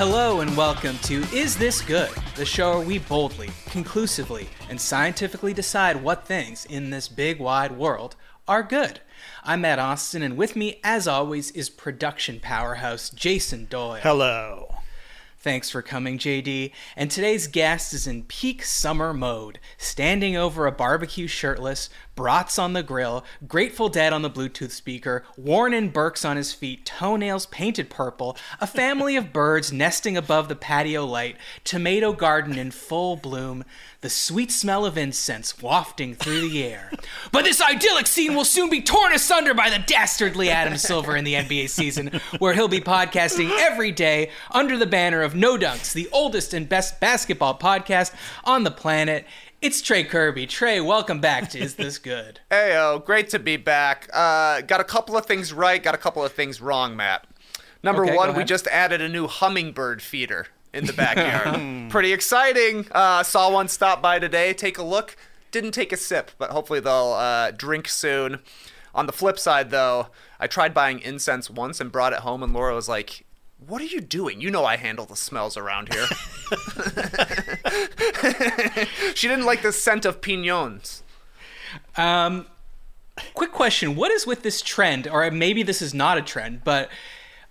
Hello and welcome to Is This Good? The show where we boldly, conclusively, and scientifically decide what things in this big wide world are good. I'm Matt Osten, and with me, as always, is production powerhouse Jason Doyle. Hello. Thanks for coming, JD. And today's guest is in peak summer mode, standing over a barbecue shirtless, brats on the grill, Grateful Dead on the Bluetooth speaker, Warren and Birks on his feet, toenails painted purple, a family of birds nesting above the patio light, tomato garden in full bloom, the sweet smell of incense wafting through the air. But this idyllic scene will soon be torn asunder by the dastardly Adam Silver in the NBA season, where he'll be podcasting every day under the banner of No Dunks, the oldest and best basketball podcast on the planet. It's Trey Kerby. Trey, welcome back to Is This Good? Heyo, great to be back. Uh, got a couple of things right, got a couple of things wrong, Matt. Number Okay, one, we just added a new hummingbird feeder in the backyard. Pretty exciting. Uh, saw one stop by today. Take a look. Didn't take a sip, but hopefully they'll uh, drink soon. On the flip side, though, I tried buying incense once and brought it home, and Laura was like, what are you doing? You know I handle the smells around here. she didn't like the scent of piñons. Um, quick question: What is with this trend, or maybe this is not a trend, but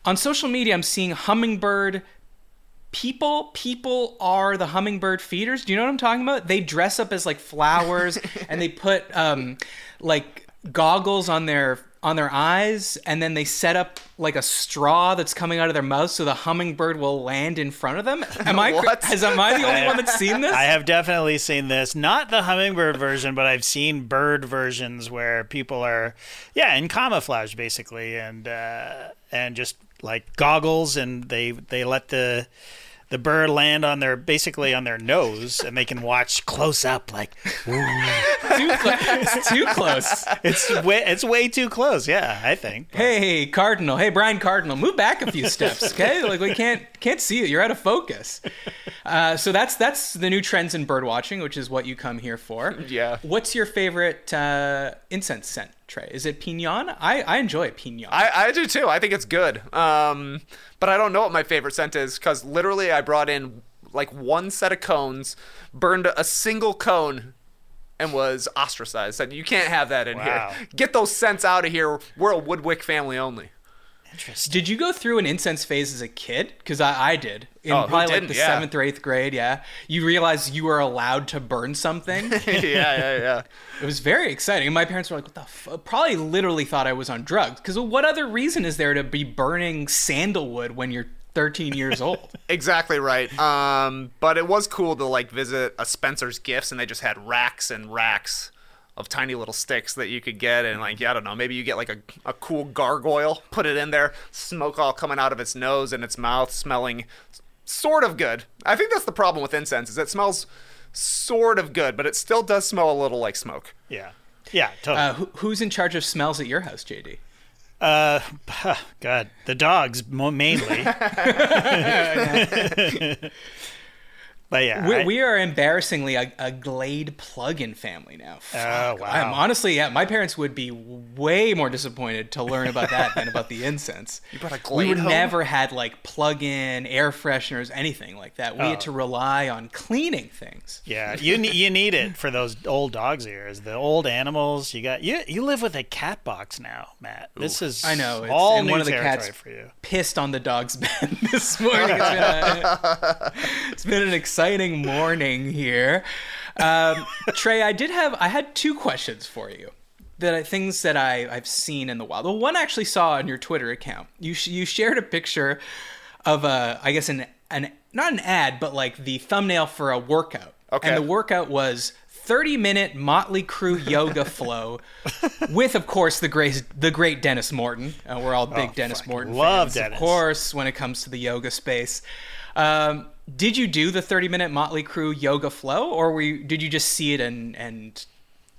on social media, I'm seeing hummingbird people. People are the hummingbird feeders. Do you know what I'm talking about? They dress up as like flowers, and they put um, like goggles on their on their eyes, and then they set up like a straw that's coming out of their mouth, so the hummingbird will land in front of them. Am I? cr- What? Has, am I the only one that's seen this? I have definitely seen this. Not the hummingbird version, but I've seen bird versions where people are, yeah, in camouflage basically, and uh, and just like goggles, and they they let the the bird land on their basically on their nose, and they can watch close up. Like too, clo- it's too close. it's way it's way too close. Yeah, I think. Hey, Cardinal. Hey, Brian Cardinal. Move back a few steps, okay? Like we can't can't see you. You're out of focus. Uh, so that's that's the new trends in bird watching, which is what you come here for. Yeah. What's your favorite uh, incense scent, Trey? Is it piñon? I, I enjoy piñon. I, I do too. I think it's good. Um, but I don't know what my favorite scent is because literally I brought in like one set of cones, burned a single cone, and was ostracized. Said you can't have that in Wow. here. Get those scents out of here. We're a Woodwick family only. Interesting. did you go through an incense phase as a kid? Because I, I did. In Oh, probably like didn't? the Yeah. seventh or eighth grade, yeah. You realize you were allowed to burn something. yeah, yeah, yeah. It was very exciting. And my parents were like, what the f-? Probably literally thought I was on drugs. Because what other reason is there to be burning sandalwood when you're 13 years old? Exactly right. Um, but it was cool to like visit a Spencer's Gifts, and they just had racks and racks of tiny little sticks that you could get, and like yeah, I don't know, maybe you get like a, a cool gargoyle, put it in there, smoke all coming out of its nose and its mouth, smelling sort of good. I think that's the problem with incense is it smells sort of good, but it still does smell a little like smoke. Yeah. Yeah. Totally. Uh, who, who's in charge of smells at your house, JD? Uh, God, the dogs mainly. but yeah, We, I- we are embarrassingly a, a Glade plug-in family now. Oh, Fuck. wow. I'm honestly, yeah, my parents would be way more disappointed to learn about that than about the incense. You brought a We Glade were home? never had like plug-in air fresheners, anything like that. We had oh. to rely on cleaning things. yeah, you you need it for those old dogs ears, the old animals. You got you you live with a cat box now, Matt. This is I know. It's, all and new one of the cats for you. pissed on the dog's bed this morning. It's been, a- it's been an exciting morning here. Um, Trey, I did have I had two questions for you. That are things that I, I've seen in the wild. The one I actually saw on your Twitter account. You sh- you shared a picture of a I guess an an not an ad, but like the thumbnail for a workout. Okay. And the workout was 30 minute Motley Crue yoga flow with, of course, the great, the great Denis Morton. Uh, we're all big Denis Morton love fans, Denis. of course, when it comes to the yoga space. Um, did you do the 30 minute Motley Crue yoga flow, or were you, did you just see it and, and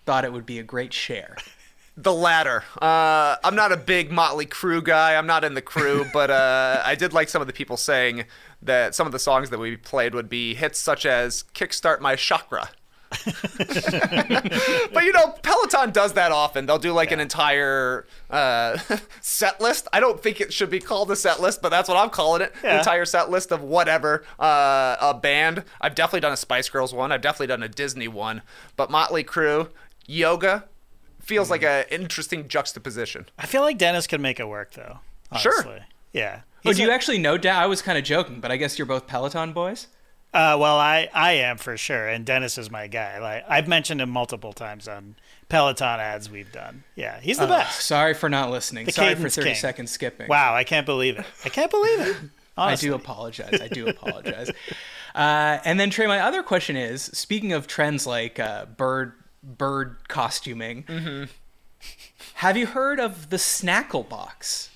thought it would be a great share? The latter. Uh, I'm not a big Motley Crue guy. I'm not in the crew, but uh, I did like some of the people saying that some of the songs that we played would be hits such as "Kickstart My Chakra," but you know, Peloton does that often. They'll do like an entire uh, set list. I don't think it should be called a set list, but that's what I'm calling it. An Yeah. entire set list of whatever uh, a band. I've definitely done a Spice Girls one. I've definitely done a Disney one. But Motley Crue, yoga feels like an interesting juxtaposition. I feel like Denis could make it work though. Sure. Honestly. Yeah. Oh, do a- you actually know? Da- I was kind of joking, but I guess you're both Peloton boys. Uh, well, I, I am for sure, and Denis is my guy. Like I've mentioned him multiple times on Peloton ads we've done. Yeah, he's the best. Sorry for not listening. The Sorry for 30 seconds skipping. Wow, I can't believe it. I can't believe it. I do apologize. I do apologize. Uh, and then Trey, my other question is: speaking of trends like uh, bird bird costuming, Mm-hmm. have you heard of the Snackle box?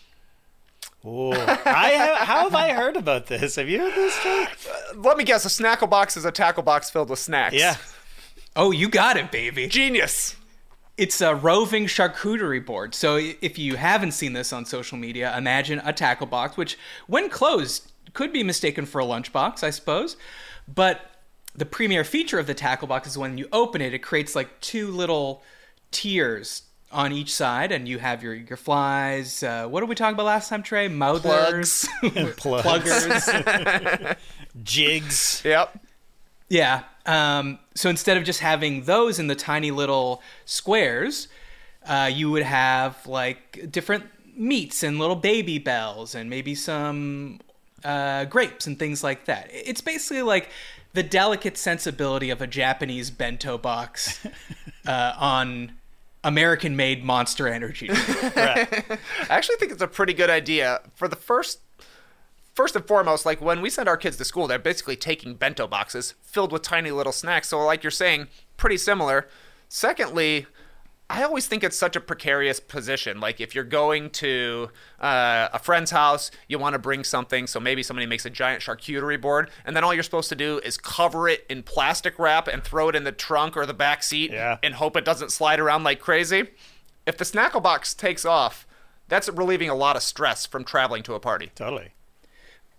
Ooh. I have, how have I heard about this? Have you heard this, Trey? Uh, let me guess, a snackle box is a tackle box filled with snacks. Yeah. Oh, you got it, baby. Genius. It's a roving charcuterie board. So if you haven't seen this on social media, imagine a tackle box, which when closed could be mistaken for a lunchbox, I suppose. But the premier feature of the tackle box is when you open it, it creates like two little tiers on each side, and you have your your flies. Uh, what did we talk about last time, Trey? Mouthers, Plugs. pluggers. Jigs. Yep. Yeah. Um, so instead of just having those in the tiny little squares, uh, you would have like different meats and little baby bells and maybe some uh, grapes and things like that. It's basically like the delicate sensibility of a Japanese bento box uh, on American made monster energy. Right. I actually think it's a pretty good idea. For the first first and foremost, like when we send our kids to school, they're basically taking bento boxes filled with tiny little snacks. So like you're saying, pretty similar. Secondly, I always think it's such a precarious position. Like if you're going to uh, a friend's house, you want to bring something, so maybe somebody makes a giant charcuterie board, and then all you're supposed to do is cover it in plastic wrap and throw it in the trunk or the back seat, Yeah. and hope it doesn't slide around like crazy. If the snackle box takes off, that's relieving a lot of stress from traveling to a party. Totally.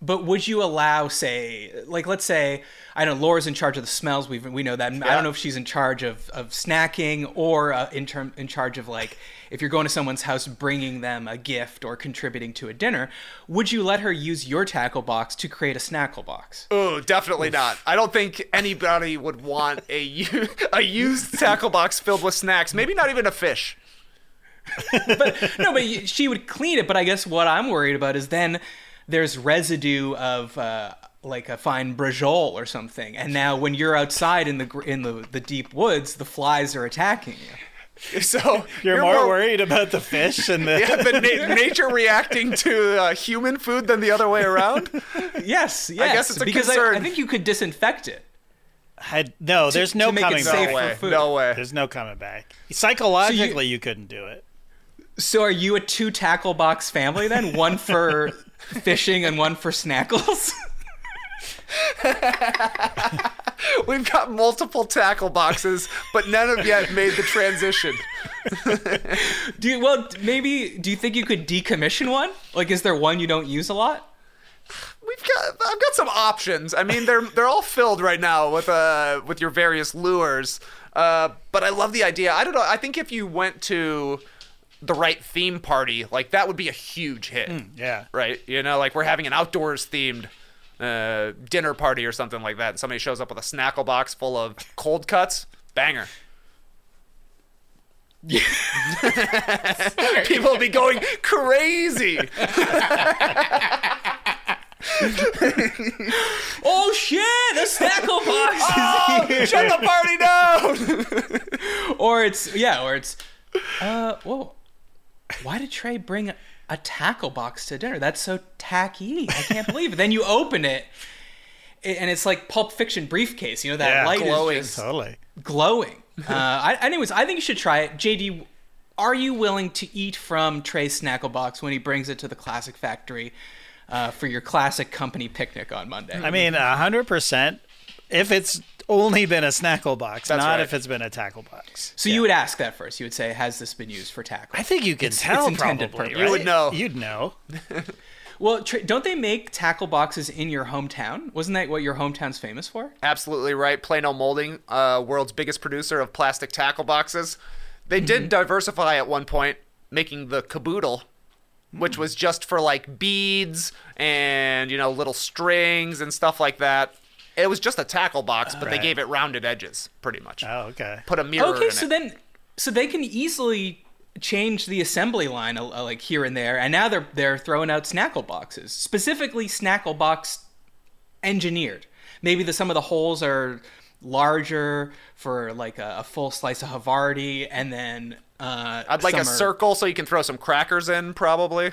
But would you allow, say, like let's say, I don't know Laura's in charge of the smells. We we know that. I don't know if she's in charge of, of snacking or uh, in term in charge of like if you're going to someone's house, bringing them a gift or contributing to a dinner. Would you let her use your tackle box to create a snackle box? Oh, definitely not. I don't think anybody would want a a used tackle box filled with snacks. Maybe not even a fish. but no, but she would clean it. But I guess what I'm worried about is then there's residue of. Uh, like a fine brajol or something, and now when you're outside in the in the, the deep woods, the flies are attacking you. So You're, more, worried about the fish and the. Yeah, the na- nature reacting to uh, human food than the other way around. Yes, yes. guess it's a because I, concern. I think you could disinfect it. I, no, there's no to make it coming back. No for way. food. No way. There's no coming back. Psychologically, you, couldn't do it. So are you a two tackle box family then? One for fishing and one for snackles? We've got multiple tackle boxes, but none have yet made the transition. do you, well maybe do you think you could decommission one? Like is there one you don't use a lot? We've got I've got some options. I mean, they're they're all filled right now with uh with your various lures. Uh, but I love the idea. I don't know. I think if you went to the right theme party, like that would be a huge hit. Yeah. Right? You know, like we're having an outdoors themed uh, dinner party or something like that, and somebody shows up with a snackle box full of cold cuts. Banger. People will be going crazy. Oh shit, a snackle box! Oh, shut the party down. or it's yeah, or it's uh whoa. Why did Trey bring a, a tackle box to dinner? That's so tacky. I can't believe it. Then you open it it- and it's like Pulp Fiction briefcase. You know that Yeah, light glowing. is just Totally. glowing. Uh, I, anyways, I think you should try it. JD, are you willing to eat from Trey's snackle box when he brings it to the Classic Factory uh, for your classic company picnic on Monday? I mean, hundred percent. If it's only been a snackle box, That's not right. if it's been a tackle box. so you would ask that first. You would say, "Has this been used for tackle?" I think you can tell. intended probably, purpose. You would know. You'd know. Well, tr- don't they make tackle boxes in your hometown? Wasn't that what your hometown's famous for? Absolutely right. Plano Molding, uh, world's biggest producer of plastic tackle boxes. They Mm-hmm. did diversify at one point, making the caboodle, which was just for like beads and you know little strings and stuff like that. It was just a tackle box, but they gave it rounded edges, pretty much. Oh, okay. Put a mirror Okay, in so it. then, so they can easily change the assembly line uh, like here and there, and now they're they're throwing out snackle boxes, specifically snackle box engineered. Maybe the some of the holes are larger for like a, a full slice of Havarti, and then uh, I'd like a are- circle so you can throw some crackers in, probably.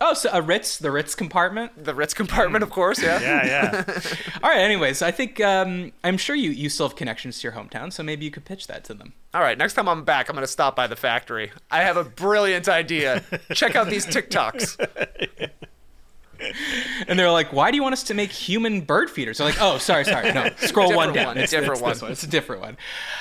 Oh, so a Ritz, the Ritz compartment. The Ritz compartment, of course, yeah. Yeah, yeah. All right. Anyways, I think um, I'm sure you you still have connections to your hometown, so maybe you could pitch that to them. All right, next time I'm back, I'm going to stop by the factory. I have a brilliant idea. Check out these TikToks. And they're like, "Why do you want us to make human bird feeders?" They're like, "Oh, sorry, sorry, no, scroll one Different down. one, It's, a different it's this one. It's a different one."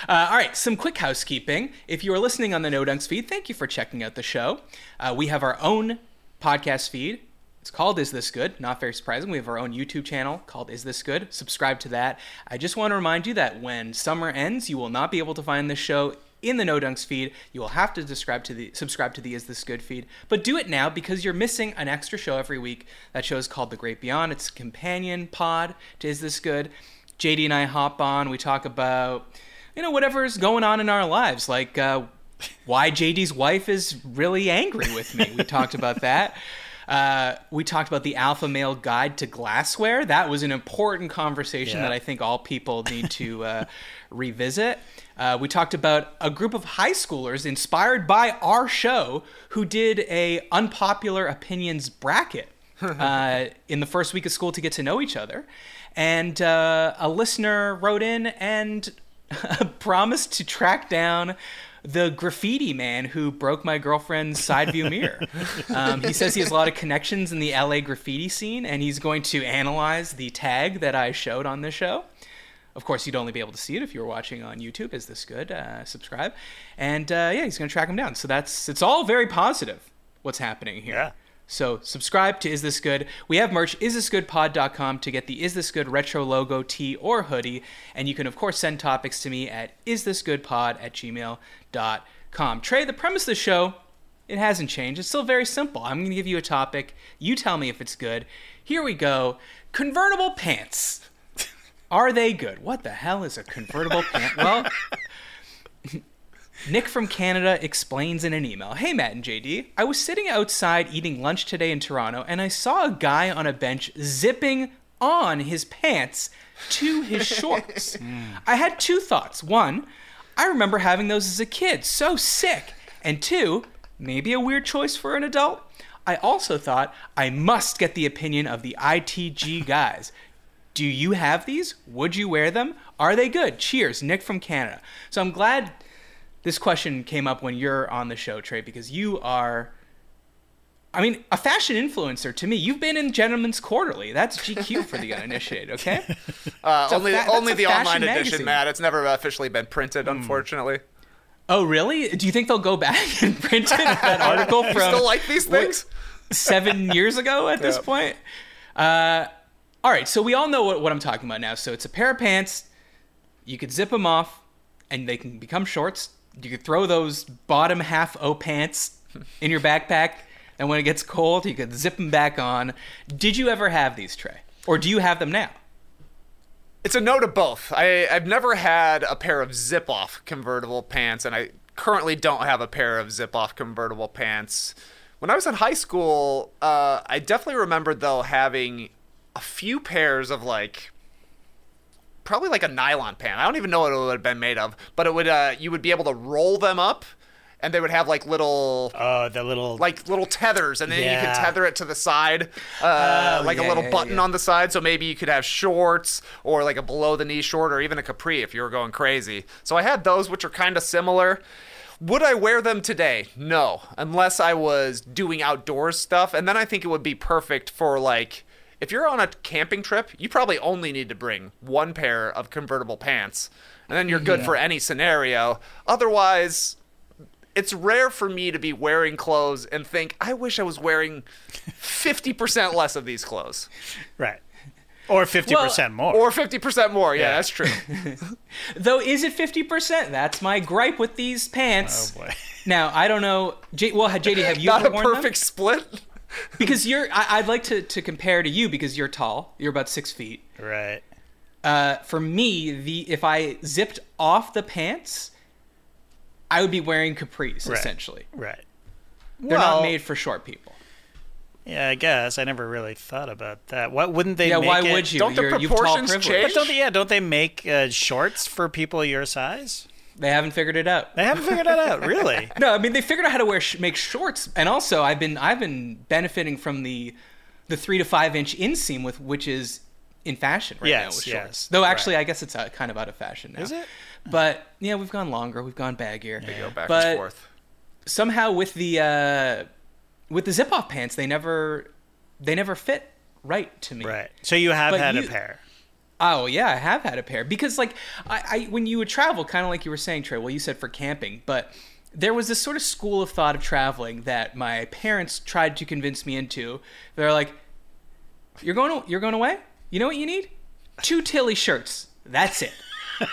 Uh, all right, some quick housekeeping. If you are listening on the No Dunks feed, thank you for checking out the show. Uh, we have our own podcast feed. It's called Is This Good? Not very surprising. We have our own YouTube channel called Is This Good? Subscribe to that. I just want to remind you that when summer ends, you will not be able to find this show in the No Dunks feed. You will have to to the subscribe to the Is This Good feed. But do it now because you're missing an extra show every week. That show is called The Great Beyond. It's a companion pod to Is This Good? JD and I hop on. We talk about you know whatever's going on in our lives, like uh, why JD's wife is really angry with me. We talked about that. Uh, we talked about the Alpha Male Guide to Glassware. That was an important conversation Yeah. that I think all people need to uh, revisit. Uh, we talked about a group of high schoolers inspired by our show who did a unpopular opinions bracket uh, in the first week of school to get to know each other. And uh, a listener wrote in and promised to track down the graffiti man who broke my girlfriend's side view mirror. Um, he says he has a lot of connections in the LA graffiti scene, and he's going to analyze the tag that I showed on the show. Of course, you'd only be able to see it if you were watching on YouTube. Is this good? Uh, subscribe, and uh, yeah, he's going to track him down. So that's it's all very positive. What's happening here? Yeah. So subscribe to Is This Good. We have merch, isthisgoodpod.com to get the Is This Good retro logo tee or hoodie. And you can, of course, send topics to me at isthisgoodpod at gmail.com. Trey, the premise of the show, it hasn't changed. It's still very simple. I'm going to give you a topic. You tell me if it's good. Here we go. Convertible pants. Are they good? What the hell is a convertible pant? Well, Nick from Canada explains in an email Hey, Matt and JD, I was sitting outside eating lunch today in Toronto and I saw a guy on a bench zipping on his pants to his shorts. Hmm. I had two thoughts. One, I remember having those as a kid, so sick. And two, maybe a weird choice for an adult. I also thought I must get the opinion of the ITG guys. Do you have these? Would you wear them? Are they good? Cheers, Nick from Canada. So I'm glad this question came up when you're on the show, Trey, because you are, I mean, a fashion influencer to me. You've been in Gentleman's Quarterly. That's GQ for the uninitiated, okay? Uh, only fa- only the online fashion edition, magazine. Matt. It's never officially been printed, unfortunately. Oh, really? Do you think they'll go back and print it, that article You from still like these what- things? seven years ago at this point? Uh, all right, so we all know what, what I'm talking about now. So it's a pair of pants. You could zip them off, and they can become shorts. You could throw those bottom half O pants in your backpack, and when it gets cold, you could zip them back on. Did you ever have these, Trey? Or do you have them now? It's a no to both. I, I've never had a pair of zip off convertible pants, and I currently don't have a pair of zip off convertible pants. When I was in high school, uh, I definitely remember, though, having a few pairs of like probably like a nylon pant. I don't even know what it would have been made of, but it would uh, you would be able to roll them up, and they would have like little Oh, the little like little tethers, and then you Yeah. could tether it to the side, uh, Oh, like yeah, a little yeah, button on the side. So maybe you could have shorts or like a below the knee short or even a capri if you were going crazy. So I had those, which are kind of similar. Would I wear them today? No, unless I was doing outdoors stuff, and then I think it would be perfect for like. If you're on a camping trip, you probably only need to bring one pair of convertible pants, and then you're good for any scenario. Otherwise, it's rare for me to be wearing clothes and think I wish I was wearing 50% less of these clothes Right. Or 50% more. or 50% more. Yeah, Yeah. that's true. Though, is it 50%? That's my gripe with these pants. oh boy. Now, I don't know. J- well, JD, have you Not ever a worn them? perfect split. Because you're, I, I'd like to, to compare to you because you're tall. You're about six feet. Right. Uh, for me, the if I zipped off the pants, I would be wearing capris Right. essentially. Right. They're Well, not made for short people. Yeah, I guess I never really thought about that. What wouldn't they Yeah, make why it- would you? Don't the You're, you've proportions change? But don't they, yeah, don't they make uh, shorts for people your size? They haven't figured it out. They haven't figured that out, really. No, I mean they figured out how to wear sh- make shorts, and also I've been I've been benefiting from the the three to five inch inseam with which is in fashion right now Yes, with yes, shorts. Though actually, I guess it's uh, kind of out of fashion now. Is it? But yeah, we've gone longer, we've gone baggier. Go back But- and forth. Somehow with the uh, with the zip off pants, they never they never fit right to me. Right. So you have But had you- a pair. Oh yeah, I have had a pair because like I, I when you would travel, kind of like you were saying, Trey. Well, you said for camping, but there was this sort of school of thought of traveling that my parents tried to convince me into. They're like, "You're going, you're going away. You know what you need? Two Tilley shirts. That's it."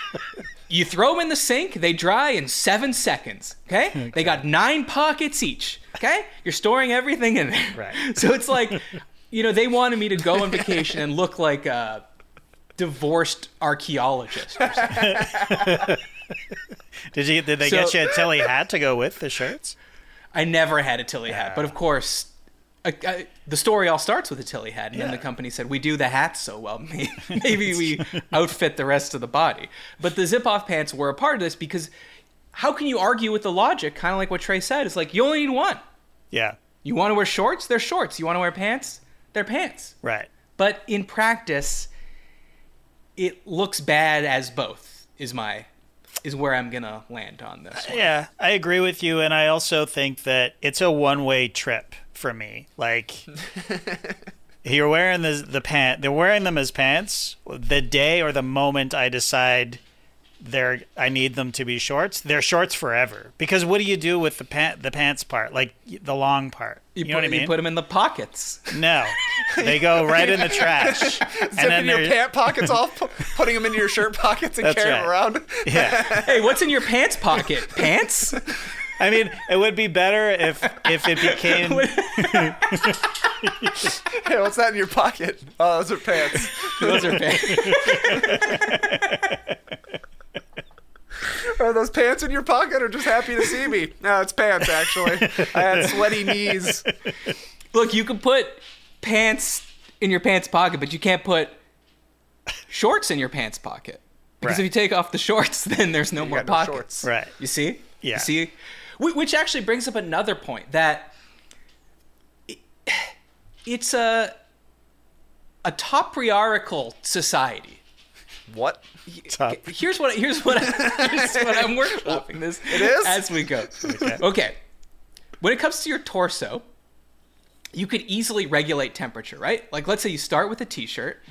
You throw them in the sink, they dry in seven seconds. Okay? They got nine pockets each. Okay? You're storing everything in there. Right. So it's like, you know, they wanted me to go on vacation and look like a divorced archaeologist. Did you? Did they So- get you a Tilley hat to go with the shirts? I never had a Tilley hat, but of course, uh, uh, the story all starts with a Tilley hat, and then the company said, "We do the hats so well, maybe, maybe we outfit the rest of the body." But the zip-off pants were a part of this because how can you argue with the logic? Kind of like what Trey said. It's like you only need one. Yeah. You want to wear shorts? They're shorts. You want to wear pants? They're pants. Right. But in practice, it looks bad as both. Is my is where I'm gonna land on this. One. Yeah, I agree with you, and I also think that it's a one-way trip for me. Like, you're wearing the the pant, they're wearing them as pants. The day or the moment I decide they're I need them to be shorts, they're shorts forever. Because what do you do with the pant the pants part, like the long part? You, You, know put, what I mean? You put them in the pockets. no, they go right in the trash, and Zipping your pant pockets off, putting them into your shirt pockets and carrying them around. yeah. hey, what's in your pants pocket? Pants? I mean, it would be better if if it became Hey, what's that in your pocket? Oh, those are pants. Those are pants. Are those pants in your pocket or just happy to see me? No, it's pants, actually. I had sweaty knees. Look, you can put pants in your pants pocket, but you can't put shorts in your pants pocket. Because Right. if you take off the shorts, then there's no more got no pockets. shorts. right. You see? Yeah. You see? Which actually brings up another point that it's a a topriarical society. What? Top. Here's what here's what, here's what I'm workshopping this It is? as we go. Okay. When it comes to your torso, you could easily regulate temperature, right? Like let's say you start with a t-shirt,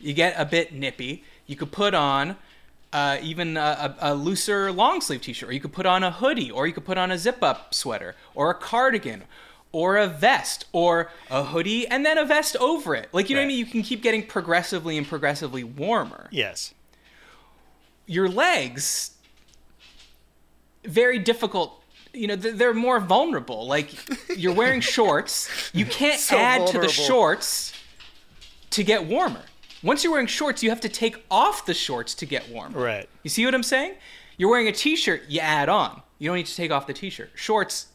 you get a bit nippy, you could put on uh, even a, a, a looser long sleeve t-shirt, or you could put on a hoodie, or you could put on a zip-up sweater, or a cardigan, or a vest, or a hoodie and then a vest over it. Like you know what I mean? You can keep getting progressively and progressively warmer. Yes. your legs very difficult you know they're more vulnerable. Like you're wearing shorts. You can't So add to the shorts to get warmer. Once you're wearing shorts you have to take off the shorts to get warmer. Right. you see what i'm saying? You're wearing a t-shirt you add on. You don't need to take off the t-shirt. Shorts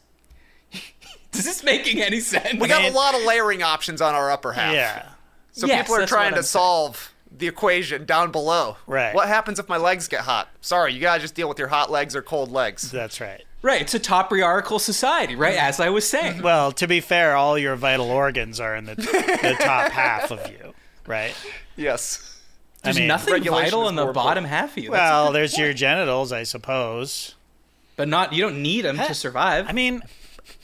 is this making any sense We got a lot of layering options on our upper half. Yeah. So Yes, people are trying to saying. solve the equation down below. Right. What happens if my legs get hot? Sorry, you gotta just deal with your hot legs or cold legs. That's right. right it's a topriarchal society right as i was saying Well, to be fair, all your vital organs are in the, the top half of you, right? Yes. there's I mean, nothing vital in the more bottom half of you That's Well, there's point. your genitals, I suppose. but not you don't need them Ha- to survive I mean,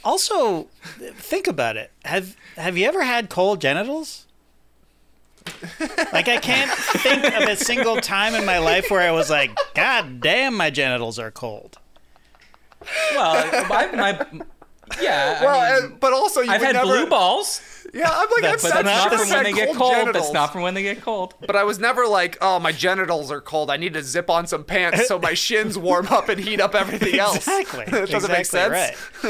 also think about it. Have Have you ever had cold genitals? Like I can't think of a single time in my life where I was like, "God damn, my genitals are cold." Well, my, my yeah. I Well, mean, and, but also you I've would had never. blue balls, Yeah, I'm like, That's- I've but said, that's not from when they get cold cold. genitals. That's not from when they get cold. But I was never like, oh, my genitals are cold. I need to zip on some pants so my shins warm up and heat up everything else. Exactly. It doesn't make sense. Right.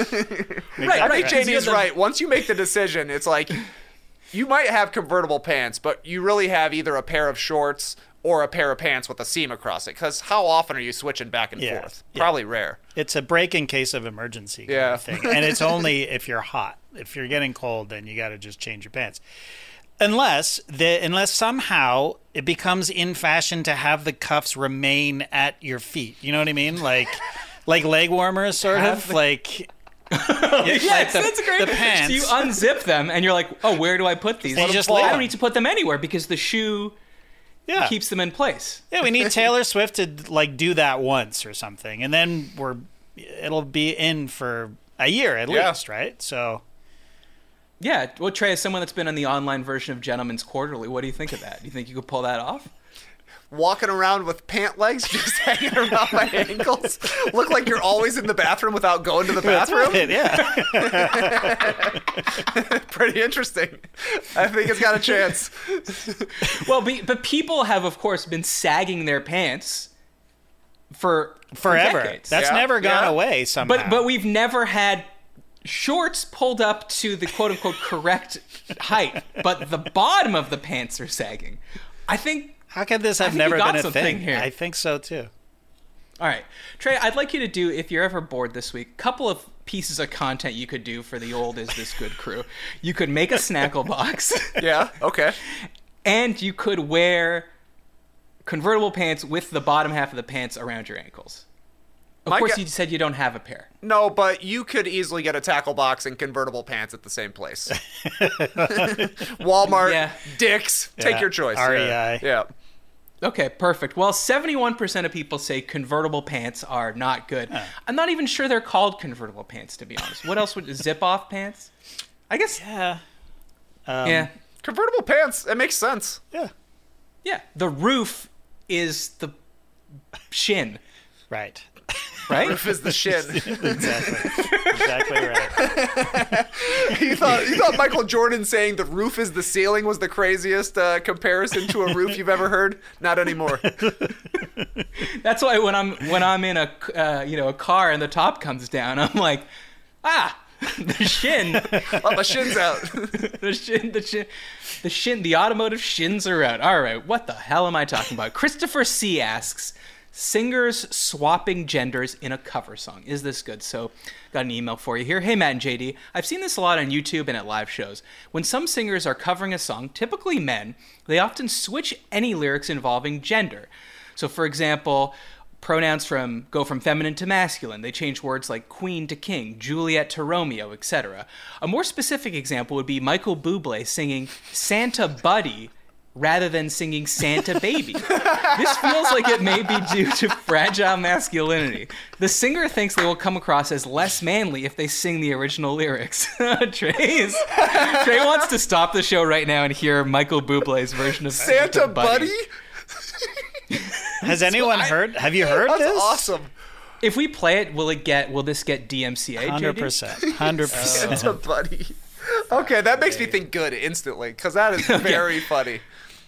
I right. think Because you JD's have right. Once you make the decision, it's like you might have convertible pants, but you really have either a pair of shorts or a pair of pants with a seam across it. Because how often are you switching back and Yeah. forth? Yeah. Probably rare. It's a break in case of emergency kind Yeah. of thing. And it's only if you're hot. If you're getting cold, then you got to just change your pants. Unless the unless somehow it becomes in fashion to have the cuffs remain at your feet. You know what I mean? Like like leg warmers sort Have of the- like Yes, the- that's great. the pants. So you unzip them, and you're like, "Oh, where do I put these?" And just I don't need to put them anywhere because the shoe yeah. keeps them in place. Yeah, we need Taylor Swift to like do that once or something, and then we're it'll be in for a year at Yeah. least, right? So Yeah. Well, Trey, as someone that's been on the online version of Gentleman's Quarterly, what do you think of that? Do you think you could pull that off? Walking around with pant legs just hanging around my ankles. Look like you're always in the bathroom without going to the that's bathroom. it. Yeah, Pretty interesting. I think it's got a chance. Well, be, but people have, of course, been sagging their pants for for forever. decades. That's Yeah, never gone yeah. away somehow. but but we've never had shorts pulled up to the quote unquote correct height, but the bottom of the pants are sagging. I think. How could this have never been a thing? here. I think so too. All right, Trey, I'd like you to do if you're ever bored this week, couple of pieces of content you could do for the old is this good crew. You could make a snackle box. Yeah. Okay. and you could wear convertible pants with the bottom half of the pants around your ankles. Of My course, gu- you said you don't have a pair. No, but you could easily get a tackle box and convertible pants at the same place. Walmart, Yeah. Dick's, take your choice. REI. Yeah. yeah. Okay, perfect. Well, 71% of people say convertible pants are not good. I'm not even sure they're called convertible pants, to be honest. What else would zip off pants? I guess. Yeah. Um, yeah. Convertible pants, it makes sense. Yeah. Yeah. The roof is the shin, Right. Right? Roof is the shin. Exactly. exactly right. you thought you thought Michael Jordan saying the roof is the ceiling was the craziest uh, comparison to a roof you've ever heard? Not anymore. That's why when I'm when I'm in a uh, you know a car and the top comes down, I'm like, ah, the shin, Oh, my shin's out. the shin, the shin, the shin, the automotive shins are out. All right, what the hell am I talking about? Christopher C asks, singers swapping genders in a cover song. Is this good? So, got an email for you here. Hey, Matt and JD, I've seen this a lot on YouTube and at live shows. When some singers are covering a song, typically men, they often switch any lyrics involving gender. So, for example, pronouns from go from feminine to masculine. They change words like queen to king, Juliet to Romeo, etc. A more specific example would be Michael Bublé singing Santa Buddy rather than singing Santa Baby. this feels like it may be due to fragile masculinity. The singer thinks they will come across as less manly if they sing the original lyrics. Trey's, Trey wants to stop the show right now and hear Michael Bublé's version of Santa, Santa Buddy. buddy? Has anyone heard? Have you heard That's this? awesome. If we play it, will it get? Will this get DMCA? Hundred percent. Hundred percent. Santa buddy. Okay, that makes me think good instantly because that is very funny.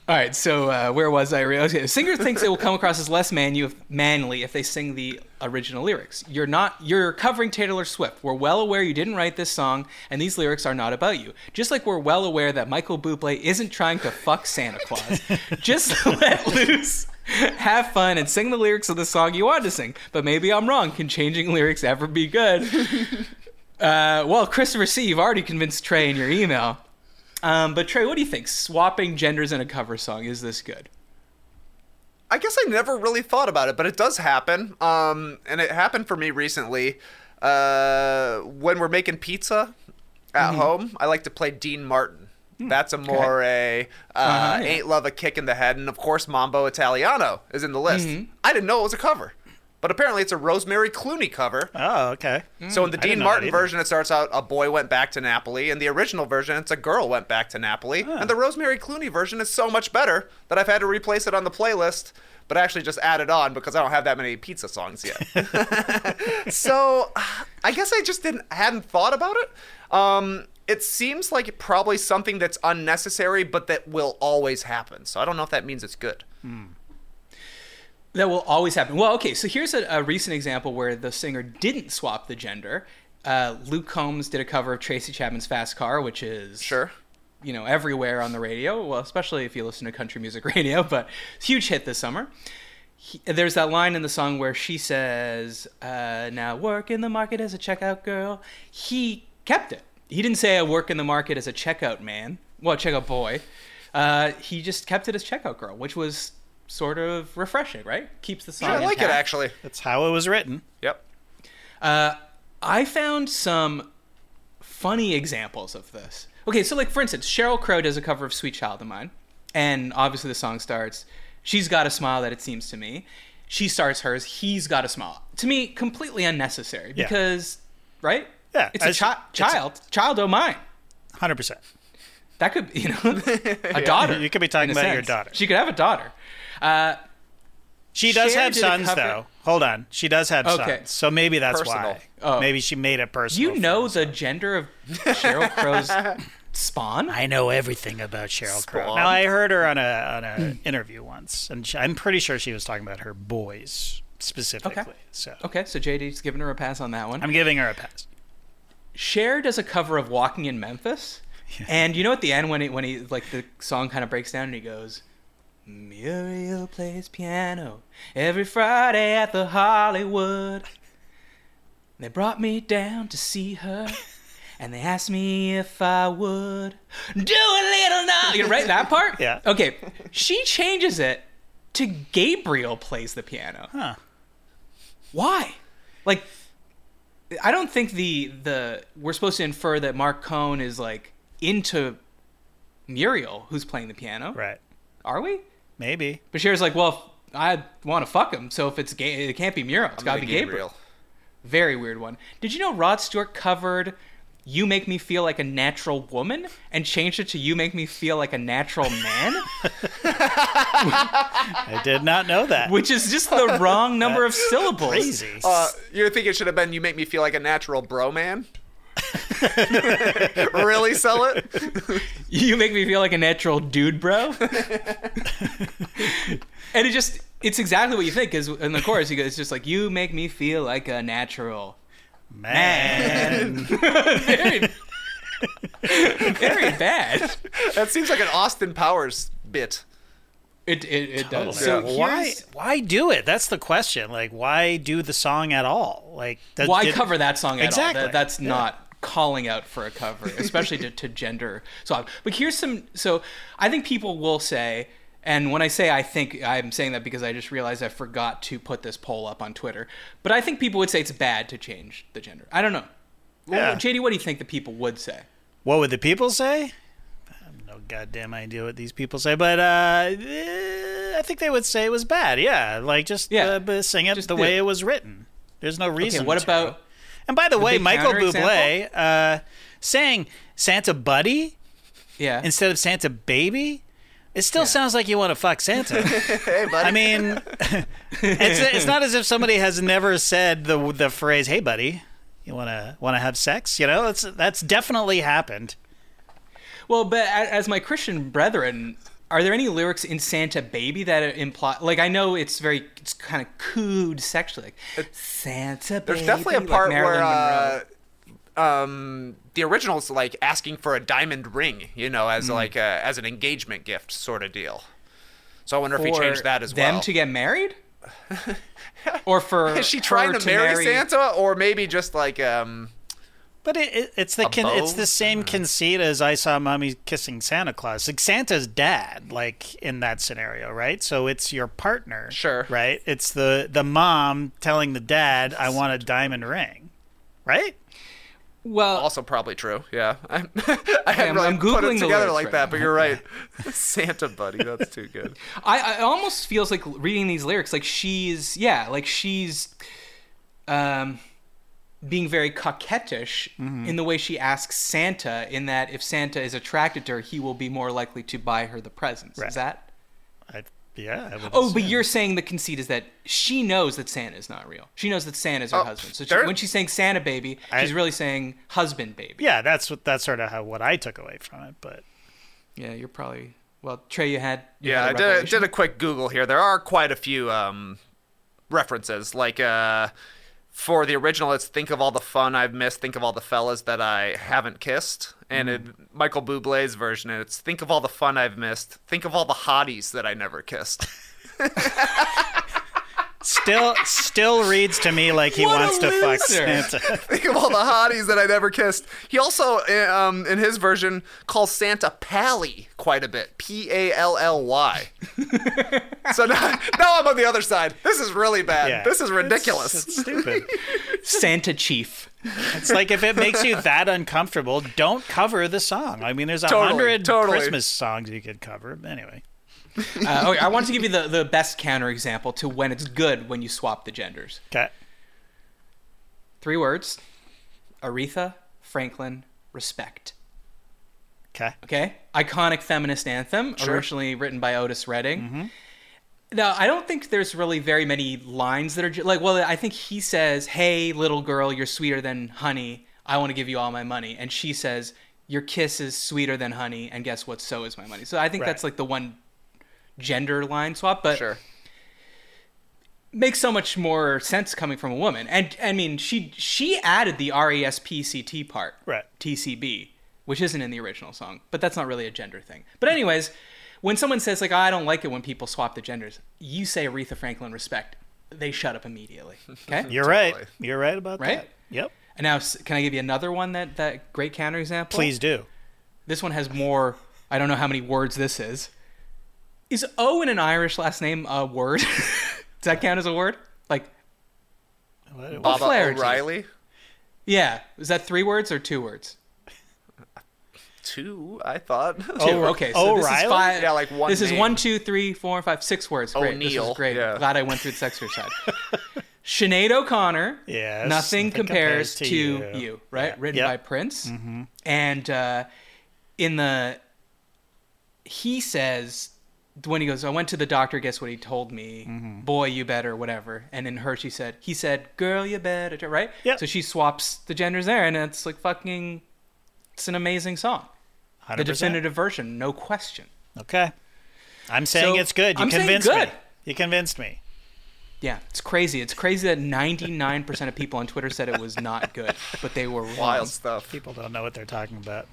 All right, so uh, where was I? Okay, the singer thinks it will come across as less you- manly if they sing the original lyrics. You're not. You're covering Taylor Swift. We're well aware you didn't write this song, and these lyrics are not about you. Just like we're well aware that Michael Bublé isn't trying to fuck Santa Claus. Just let loose, have fun, and sing the lyrics of the song you want to sing. But maybe I'm wrong. Can changing lyrics ever be good? Uh, well, Christopher C, you've already convinced Trey in your email. Um, but Trey, what do you think? Swapping genders in a cover song is this good? I guess I never really thought about it, but it does happen. Um, and it happened for me recently. Uh, when we're making pizza at Mm-hmm. home, I like to play Dean Martin. That's a more a uh, Hmm. Uh-huh, yeah. ain't love a kick in the head, and of course Mambo Italiano is in the list. Mm-hmm. I didn't know it was a cover, but apparently it's a Rosemary Clooney cover. Oh, okay. So in the Dean Martin version, it starts out a boy went back to Napoli. In the original version, it's a girl went back to Napoli. And the Rosemary Clooney version is so much better that I've had to replace it on the playlist, but actually just add it on because I don't have that many pizza songs yet. so I guess I just didn't hadn't thought about it. Um, it seems like probably something that's unnecessary, but that will always happen. So I don't know if that means it's good. That will always happen. Well, okay, so here's a, a recent example where the singer didn't swap the gender. Uh, Luke Combs did a cover of Tracy Chapman's Fast Car, which is Sure. you know everywhere on the radio. Well, especially if you listen to country music radio, but huge hit this summer. He, there's that line in the song where she says, uh, "Now work in the market as a checkout girl." He kept it. He didn't say, "I work in the market as a checkout man." Well, checkout boy. Uh, he just kept it as checkout girl, which was sort of refreshing, right? Keeps the song. I like it actually. That's how it was written. Yep. Uh, I found some funny examples of this. Okay, so like for instance, Sheryl Crow does a cover of "Sweet Child of Mine," and obviously the song starts, "She's got a smile that it seems to me." She starts hers, "He's got a smile." To me, completely unnecessary Yeah. because, right? Yeah, it's a chi- it's- child, child of mine. Hundred percent. That could, you know, a daughter. You could be talking in a about your daughter. She could have a daughter. Uh, She does Cher have sons, cover- though. Hold on, she does have Okay. sons, so maybe that's Personal. why. Oh. Maybe she made it personal. you know for the gender of Sheryl Crow's spawn? I know everything about Sheryl Crow. Now I heard her on a on a interview once, and she, I'm pretty sure she was talking about her boys specifically. So Okay, so JD's giving her a pass on that one. I'm giving her a pass. Cher does a cover of "Walking in Memphis," and you know at the end when he when he like the song kind of breaks down and he goes, "Muriel plays piano every Friday at the Hollywood." They brought me down to see her, and they asked me if I would do a little now. You right that part? Yeah. Okay, she changes it to Gabriel plays the piano. Huh. Why? Like, I don't think the the we're supposed to infer that Marc Cohn is like into Muriel, who's playing the piano. Right. Are we? Maybe. But Cher's like, well, I want to fuck him, so if it's gay, it can't be Muriel. It's I'm got to gonna be Gabriel. Very weird one. Did you know Rod Stewart covered "You Make Me Feel Like a Natural Woman" and changed it to "You Make Me Feel Like a Natural Man," I did not know that. which is just the wrong number of syllables. Crazy. Uh, you think it should have been "You make me feel like a natural bro man"? really sell it? You make me feel like a natural dude, bro. and it just, it's exactly what you think. Because in the chorus, he goes, it's just like, you make me feel like a natural Man. very, very bad. That seems like an Austin Powers bit. It, it, it does. So So why why do it? That's the question. Like why do the song at all? Like that, why did- cover that song at Exactly. all? That, that's Yeah. not calling out for a cover, especially to, to gender swap. But here's some. So I think people will say, and when I say I think, I'm saying that because I just realized I forgot to put this poll up on Twitter. But I think people would say it's bad to change the gender. I don't know. Well, Yeah. JD, what do you think the people would say? What would the people say? I have no goddamn idea what these people say, but uh, eh, I think they would say it was bad. Yeah, like just Yeah. uh, sing it Just the do way it. it was written. There's no reason. Okay, what to. about And by the, way, Michael? Bublé uh, saying Santa Buddy yeah? instead of Santa Baby. It still sounds like you want to fuck Santa. Hey, buddy. I mean, it's it's not as if somebody has never said the the phrase "Hey, buddy, you want to want to have sex?" You know, that's that's definitely happened. Well, but as my Christian brethren, are there any lyrics in Santa Baby that imply? Like, I know it's very, it's kind of cooed sexually. Like, Santa Baby. There's definitely a part Marilyn where uh, um, the original's like asking for a diamond ring, you know, as like a, as an engagement gift sort of deal. So I wonder if he For changed that as them well. Them to get married, or for Is she trying her to, marry, Santa, or maybe just like um? But it, it, it's the con- it's the same conceit as I saw mommy kissing Santa Claus. Like Santa's dad, like in that scenario, right? So it's your partner, Sure. right? It's the the mom telling the dad, "I want a diamond ring," right? Well, Also probably true. Yeah. I'm, I I'm- hadn't really I'm put Googling it the together lyrics like right that, now. but you're right. Santa buddy, that's too good. I, I it almost feels like reading these lyrics like she's yeah like she's um being very coquettish Mm-hmm. in the way she asks Santa in that if Santa is attracted to her he will be more likely to buy her the presents Right. is that I, yeah. I would oh but you're saying the conceit is that she knows that Santa is not real she knows that Santa is her Oh, husband so she, when she's saying Santa baby I- she's really saying husband baby Yeah, that's what that's sort of how what I took away from it. But yeah you're probably well Trey you had you Yeah, I had a did, did a quick Google here. There are quite a few um, references. Like uh, for the original, it's "Think of all the fun I've missed. Think of all the fellas that I haven't kissed." And in mm. Michael Bublé's version, it's "Think of all the fun I've missed. Think of all the hotties that I never kissed." still, still reads to me like he What wants to fuck. Santa. Think of all the hotties that I never kissed. He also, uh, um, in his version, calls Santa Pally quite a bit. P A L L Y. so now, now I'm on the other side. This is really bad. Yeah. This is ridiculous. It's, it's stupid. Santa chief It's like if it makes you that uncomfortable, don't cover the song. I mean, there's a Totally, hundred totally. Christmas songs you could cover. Anyway, uh, okay, I want to give you the, the best counter example to when it's good when you swap the genders. okay. Three words Aretha Franklin, respect. Okay. Okay? Iconic feminist anthem, Sure. originally written by Otis Redding. Now, I don't think there's really very many lines that are like, well, I think he says, Hey, little girl, you're sweeter than honey. I want to give you all my money. And she says, Your kiss is sweeter than honey. And guess what? So is my money. So I think Right. that's like the one gender line swap. But Sure. makes so much more sense coming from a woman. And I mean, she she added the R E S P C T part, Right. TCB, which isn't in the original song, but that's not really a gender thing. But anyways, when someone says like, "I don't like it when people swap the genders," you say Aretha Franklin respect, they shut up immediately. Okay, You're right. You're right about Right? that. Yep. and now can I give you another one that that great counter example? Please do. This one has more. I don't know how many words this is. Is O in an Irish last name a word? Does that count as a word? Like What- Baba O'Flaherty. O'Reilly. Yeah. Is that three words or two words? Two, I thought. Two. Oh, okay. So this is O'Reilly? five. Yeah, like one This is one, two, three, four, five, six words. Great. This is great. yeah. Glad I went through the sexier side. Sinead O'Connor. Yes, Nothing nothing compares, compares to, to you. you. Right. Yeah. Written Yep. by Prince. Mm-hmm. And uh, in the, he says when he goes, I went to the doctor. Guess what he told me? Mm-hmm. Boy, you better, whatever. And in her, she said, he said, girl, you better, right? Yep. So she swaps the genders there, and it's like fucking. It's an amazing song. 100%. The definitive version, no question. Okay. I'm saying So, it's good. You I'm convinced good. me. You convinced me. Yeah, it's crazy. It's crazy that 99% of people on Twitter said it was not good, but they were wrong. Wild stuff. People don't know what they're talking about.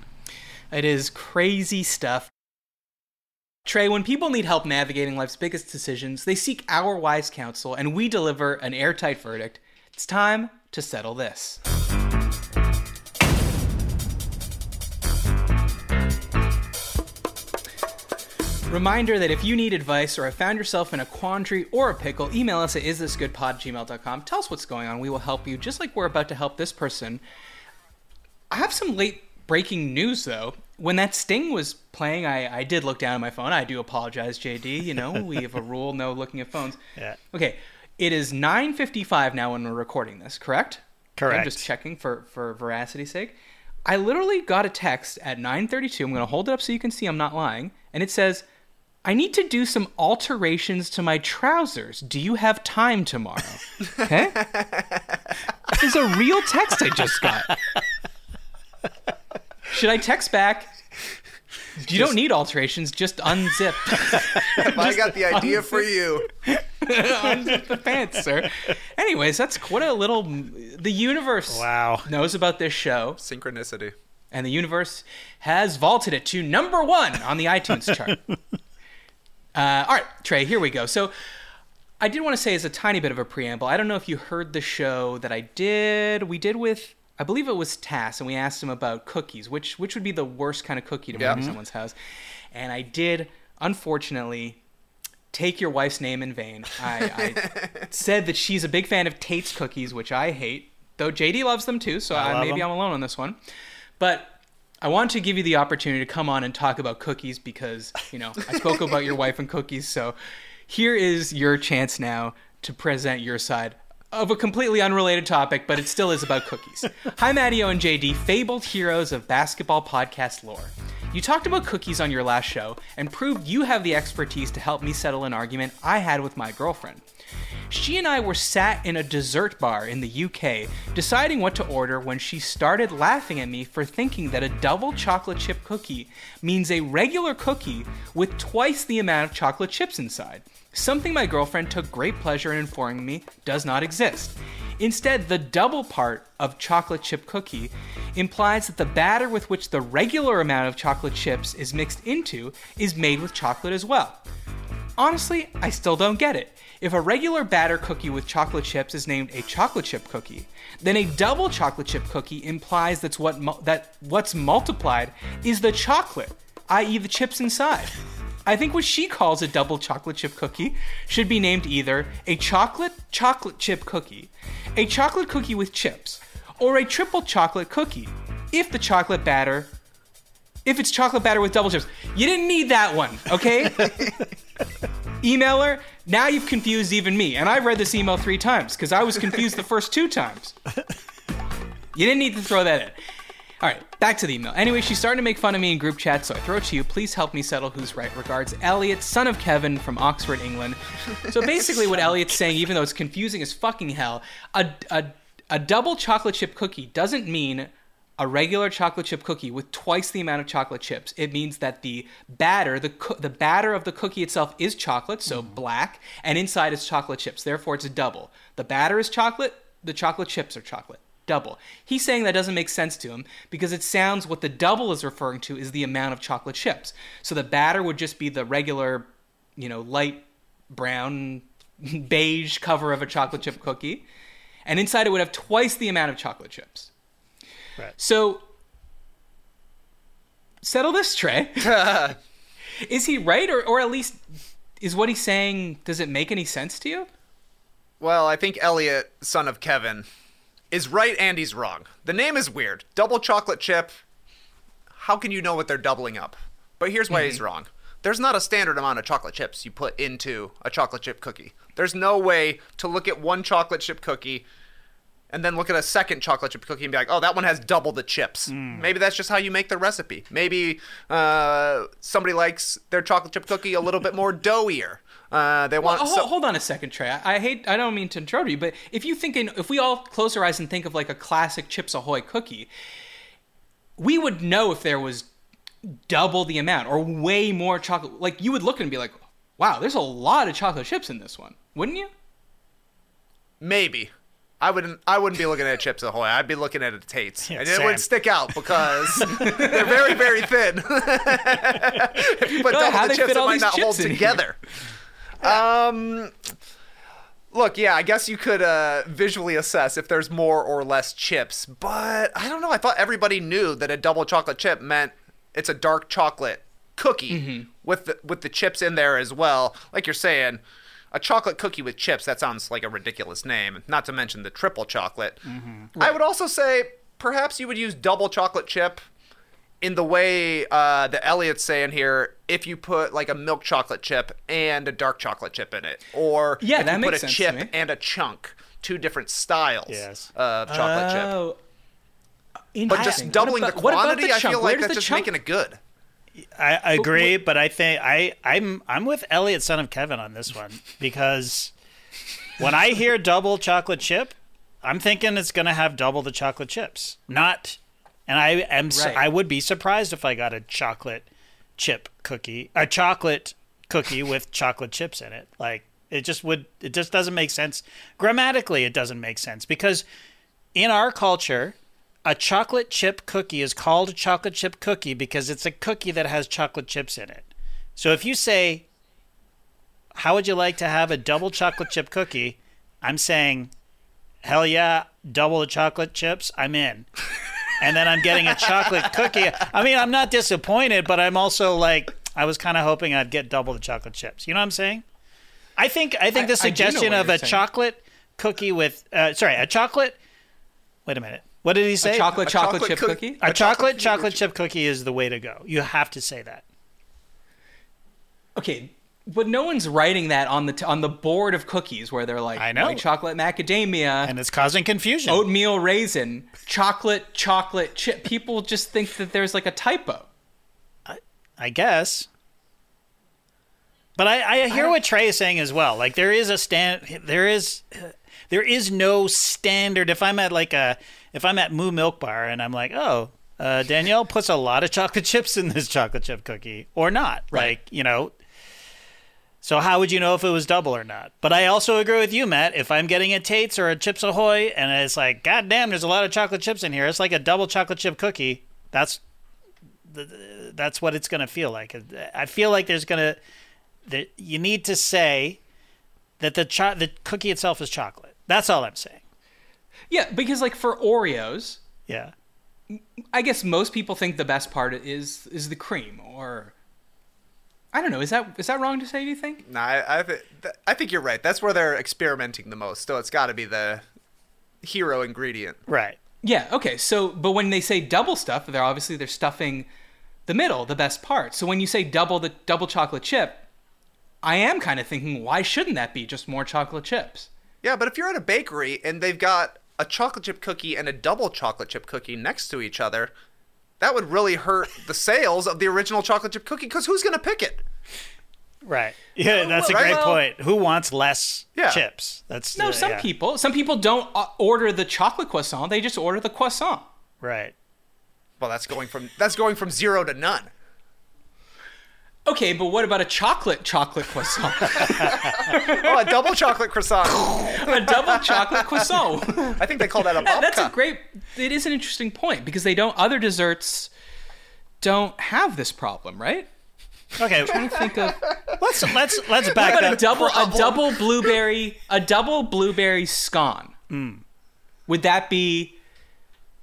It is crazy stuff. Trey, when people need help navigating life's biggest decisions, they seek our wise counsel, and we deliver an airtight verdict. It's time to settle this. Reminder that if you need advice or have found yourself in a quandary or a pickle, email us at isthisgoodpod@gmail.com. Tell us what's going on. We will help you, just like we're about to help this person. I have some late breaking news though. When that Sting was playing, I, I did look down at my phone. I do apologize, JD. You know, we have a rule, no looking at phones. Yeah. Okay, it is 9:55 now when we're recording this. Correct? Correct. I'm just checking for for veracity's sake. I literally got a text at 9:32. I'm going to hold it up so you can see I'm not lying, and it says, "I need to do some alterations to my trousers. Do you have time tomorrow?" Okay. There's a real text I just got. Should I text back? You don't need alterations. Just unzip, I got the idea for you. unzip the pants, sir. Anyways, that's what a little. The universe Wow. knows about this show, Synchronicity. and the universe has vaulted it to number one on the iTunes chart. Uh, all right, Trey, here we go. So, I did want to say as a tiny bit of a preamble. I don't know if you heard the show that I did. We did with, I believe it was Tass, and we asked him about cookies, which which would be the worst kind of cookie to Yeah. bring to mm-hmm. someone's house. And I did, unfortunately, take your wife's name in vain. I, I said that she's a big fan of Tate's cookies, which I hate. though. JD loves them too, so I love maybe them. I'm alone on this one. But I want to give you the opportunity to come on and talk about cookies because, you know, I spoke about your wife and cookies. So here is your chance now to present your side of a completely unrelated topic, but it still is about cookies. Hi, MattyO and JD, fabled heroes of basketball podcast lore. You talked about cookies on your last show and proved you have the expertise to help me settle an argument I had with my girlfriend. She and I were sat in a dessert bar in the UK deciding what to order when she started laughing at me for thinking that a double chocolate chip cookie means a regular cookie with twice the amount of chocolate chips inside. Something my girlfriend took great pleasure in informing me does not exist. Instead, the double part of chocolate chip cookie implies that the batter with which the regular amount of chocolate chips is mixed into is made with chocolate as well. Honestly, I still don't get it. If a regular batter cookie with chocolate chips is named a chocolate chip cookie, then a double chocolate chip cookie implies that's what mu- that what's multiplied is the chocolate, i.e. the chips inside. I think what she calls a double chocolate chip cookie should be named either a chocolate chocolate chip cookie, a chocolate cookie with chips, or a triple chocolate cookie if the chocolate batter if it's chocolate batter with double chips. You didn't need that one, okay? Emailer, now you've confused even me. And I've read this email three times because I was confused the first two times. You didn't need to throw that in. All right, back to the email. Anyway, she's starting to make fun of me in group chat, so I throw it to you. Please help me settle who's right. Regards, Elliot, son of Kevin from Oxford, England. So basically, what Elliot's saying, even though it's confusing as fucking hell, a, a, a double chocolate chip cookie doesn't mean a regular chocolate chip cookie with twice the amount of chocolate chips. It means that the batter, the coo- the batter of the cookie itself is chocolate, so mm-hmm. black, and inside is chocolate chips. Therefore, it's a double. The batter is chocolate. The chocolate chips are chocolate. Double. He's saying that doesn't make sense to him because it sounds what the double is referring to is the amount of chocolate chips. So the batter would just be the regular, you know, light brown, beige cover of a chocolate chip cookie, and inside it would have twice the amount of chocolate chips. Right. So, settle this, Trey. is he right, or, or at least is what he's saying? Does it make any sense to you? Well, I think Elliot, son of Kevin, is right and he's wrong. The name is weird. Double chocolate chip. How can you know what they're doubling up? But here's why he's mm-hmm. wrong. There's not a standard amount of chocolate chips you put into a chocolate chip cookie. There's no way to look at one chocolate chip cookie and then look at a second chocolate chip cookie and be like, oh, that one has double the chips. Maybe that's just how you make the recipe. Maybe uh, somebody likes their chocolate chip cookie a little bit more doughier. Uh, they want Well, so- hold, hold on a second, Trey. I, I hate. I don't mean to interrupt you, but if you think in, if we all close our eyes and think of like a classic Chips Ahoy cookie, we would know if there was double the amount or way more chocolate. Like you would look and be like, "Wow, there's a lot of chocolate chips in this one," wouldn't you? Maybe. I wouldn't. I wouldn't be looking at Chips Ahoy. I'd be looking at a Tate's, and it same. would stick out because they're very, very thin. if you put God, double the chips, it might not hold together. Um, look, yeah, I guess you could uh, visually assess if there's more or less chips, but I don't know. I thought everybody knew that a double chocolate chip meant it's a dark chocolate cookie Mm-hmm. with the, with the chips in there as well. Like you're saying, a chocolate cookie with chips. That sounds like a ridiculous name. Not to mention the triple chocolate. Mm-hmm. I would also say perhaps you would use double chocolate chip in the way uh, that Elliot's saying here, if you put like a milk chocolate chip and a dark chocolate chip in it, or Yeah, if that you makes put a sense to chip me. and a chunk, two different styles Yes. of chocolate chip. Oh, But just doubling What the about- what about quantity, the I chunk? feel like does that's just chunk- making it good. I, I agree, what- but I think I I'm I'm with Elliot, son of Kevin, on this one because when I hear double chocolate chip, I'm thinking it's going to have double the chocolate chips. Not, and I am Right. I would be surprised if I got a chocolate chip cookie, a chocolate cookie with chocolate chips in it. Like it just would, it just doesn't make sense grammatically. It doesn't make sense because in our culture, a chocolate chip cookie is called a chocolate chip cookie because it's a cookie that has chocolate chips in it. So if you say, How would you like to have a double chocolate chip cookie? I'm saying, Hell yeah, double the chocolate chips, I'm in. And then I'm getting a chocolate cookie. I mean, I'm not disappointed, but I'm also like, I was kind of hoping I'd get double the chocolate chips. You know what I'm saying? I think I think I- the I suggestion what of a saying. chocolate cookie with uh, sorry a chocolate Wait a minute. What did he say? chocolate a chocolate, chocolate chip cook- cookie. A a chocolate chocolate chocolate chip chip cookie is the way to go. You have to say that. Okay, but no one's writing that on the t- on the board of cookies where they're like, I know. white chocolate macadamia, And it's causing confusion. oatmeal raisin, chocolate chocolate chip. People just think that there's like a typo. I guess. But I, I hear what Trey is saying as well. Like there is a stand, there is, there is no standard. If I'm at like a, if I'm at Moo Milk Bar and I'm like, oh, uh, Danielle puts a lot of chocolate chips in this chocolate chip cookie, or not, Right. like you know. So how would you know if it was double or not? But I also agree with you, Matt. If I'm getting a Tate's or a Chips Ahoy, and it's like, God damn, there's a lot of chocolate chips in here. It's like a double chocolate chip cookie. That's that's what it's going to feel like. I feel like there's going to that you need to say that the cho- the cookie itself is chocolate. That's all I'm saying. Yeah, because like for Oreos, Yeah. I guess most people think the best part is is the cream or I don't know. Is that is that wrong to say? Do you think? No, I I, th- th- I think you're right. That's where they're experimenting the most. So it's got to be the hero ingredient. Right. Yeah. Okay. So, but when they say double stuff, they're obviously they're stuffing the middle, the best part. So when you say double the double chocolate chip, I am kind of thinking, why shouldn't that be just more chocolate chips? Yeah, but if you're at a bakery and they've got a chocolate chip cookie and a double chocolate chip cookie next to each other, that would really hurt the sales of the original chocolate chip cookie because who's going to pick it? Right. Yeah, that's a well, great well- point. Who wants less Yeah. chips? That's No, uh, some yeah. people. Some people don't uh, order the chocolate croissant; they just order the croissant. Right. Well, that's going from that's going from zero to none. Okay, but what about a chocolate chocolate croissant? Oh, a double chocolate croissant. a double chocolate croissant. I think they call that a babka. That's a great. It is an interesting point because they don't. Other desserts don't have this problem, right? Okay. I'm trying to think of let's let's let's back But a that. double a double blueberry a double blueberry scone. Hmm. Would that be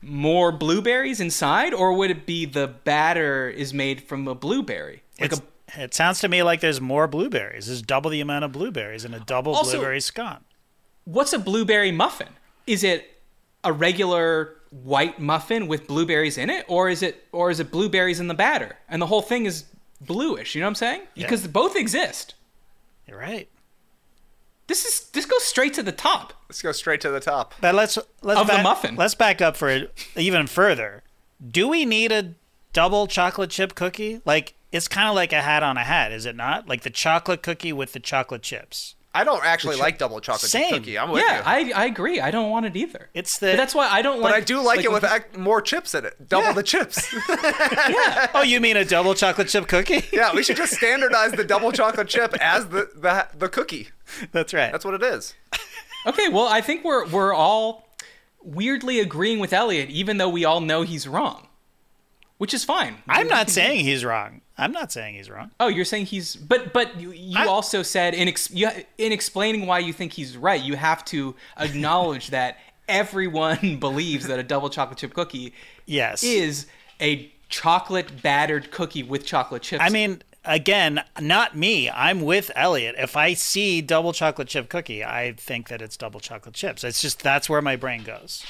more blueberries inside, or would it be the batter is made from a blueberry? Like a it sounds to me like there's more blueberries. There's double the amount of blueberries in a double Also- blueberry scone. what's a blueberry muffin? Is it a regular white muffin with blueberries in it, or is it or is it blueberries in the batter and the whole thing is bluish? You know what I'm saying? Because both exist. You're right. This is this goes straight to the top. Let's go straight to the top. But let's let's Of the back, muffin. Let's back up for it even further. Do we need a double chocolate chip cookie? Like it's kind of like a hat on a hat, is it not? Like the chocolate cookie with the chocolate chips. I don't actually like double chocolate Same. cookie. I'm with yeah, you. I I agree. I don't want it either. It's the But that's why I don't like. but I do like, it with ac- more chips in it. Double Yeah. the chips. yeah. Oh, you mean a double chocolate chip cookie? yeah, we should just standardize the double chocolate chip as the, the the cookie. that's right. That's what it is. Okay, well, I think we're we're all weirdly agreeing with Elliot, even though we all know he's wrong, which is fine. I'm not saying he's wrong. I'm not saying he's wrong. Oh, you're saying he's, but but you, you I- also said in ex, you, in explaining why you think he's right, you have to acknowledge that everyone believes that a double chocolate chip cookie Yes. is a chocolate battered cookie with chocolate chips. I mean, again, not me. I'm with Elliot. If I see double chocolate chip cookie, I think that it's double chocolate chips. It's just that's where my brain goes.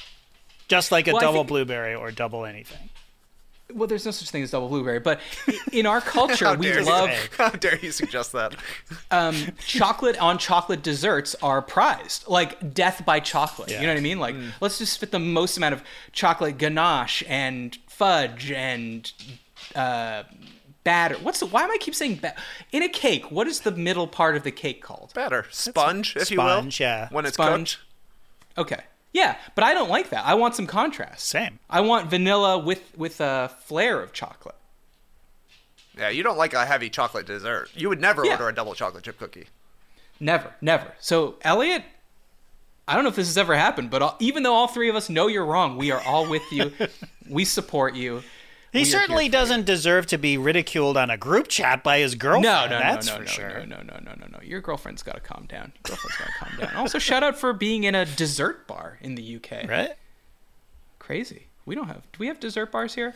Just like a Well, double think- blueberry or double anything. Well, there's no such thing as double blueberry, but in our culture, we dare you. love How dare you suggest that? um, chocolate on chocolate desserts are prized, like death by chocolate. You know what I mean? Like, let's just fit the most amount of chocolate ganache and fudge and uh, batter. What's the? Why am I keep saying ba- in a cake? What is the middle part of the cake called? Batter, sponge, if you will. Sponge, yeah. When it's Sponge. cooked. Okay, yeah, but I don't like that. I want some contrast. Same. I want vanilla with with a flair of chocolate. Yeah, you don't like a heavy chocolate dessert. You would never Yeah. order a double chocolate chip cookie. Never, never. So Elliot, I don't know if this has ever happened, but all, even though all three of us know you're wrong, we are all with you. we support you. He certainly here for you. doesn't deserve to be ridiculed on a group chat by his girlfriend. No, no, no, that's no, for no, sure. no, no, no, no, no, no. Your girlfriend's got to calm down. Your girlfriend's got to calm down. Also, shout out for being in a dessert bar in the UK. Right? Crazy. We don't have. Do we have dessert bars here?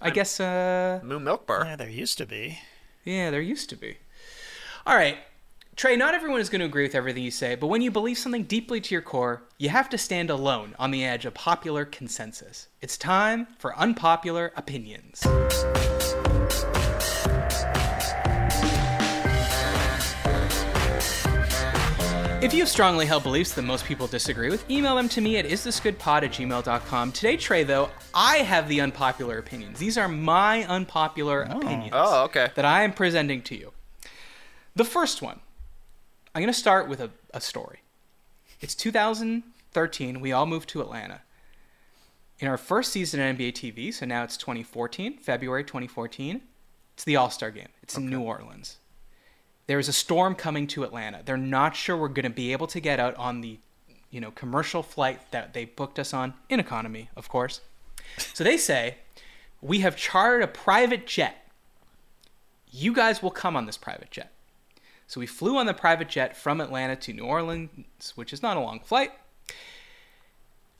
I guess. uh Moo Milk Bar. Yeah, there used to be. Yeah, there used to be. All right. Trey, not everyone is going to agree with everything you say, but when you believe something deeply to your core, you have to stand alone on the edge of popular consensus. It's time for unpopular opinions. If you have strongly held beliefs that most people disagree with, email them to me at isthisgoodpod at gmail.com. Today, Trey, though, I have the unpopular opinions. These are my unpopular oh. opinions Oh, okay. that I am presenting to you. The first one, I'm going to start with a, a story. It's 2013. We all moved to Atlanta. In our first season at NBA TV, so now it's 2014, February 2014, it's the All Star game. It's in New Orleans. There is a storm coming to Atlanta. They're not sure we're going to be able to get out on the, you know, commercial flight that they booked us on in economy, of course. So they say, we have chartered a private jet. You guys will come on this private jet. So we flew on the private jet from Atlanta to New Orleans, which is not a long flight.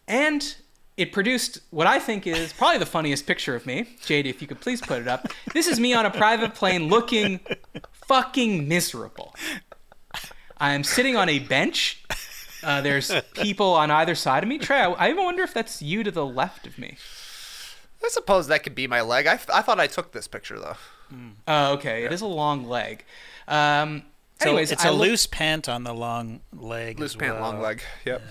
And it produced what I think is probably the funniest picture of me. JD, if you could please put it up. This is me on a private plane looking fucking miserable. I am sitting on a bench. Uh, there's people on either side of me. Trey, I, I even wonder if that's you to the left of me. I suppose that could be my leg. I, I thought I took this picture though. Oh, okay. It is a long leg. Um, So anyways, it's a look- loose pant on the long leg. Loose as pant, long leg. Yep.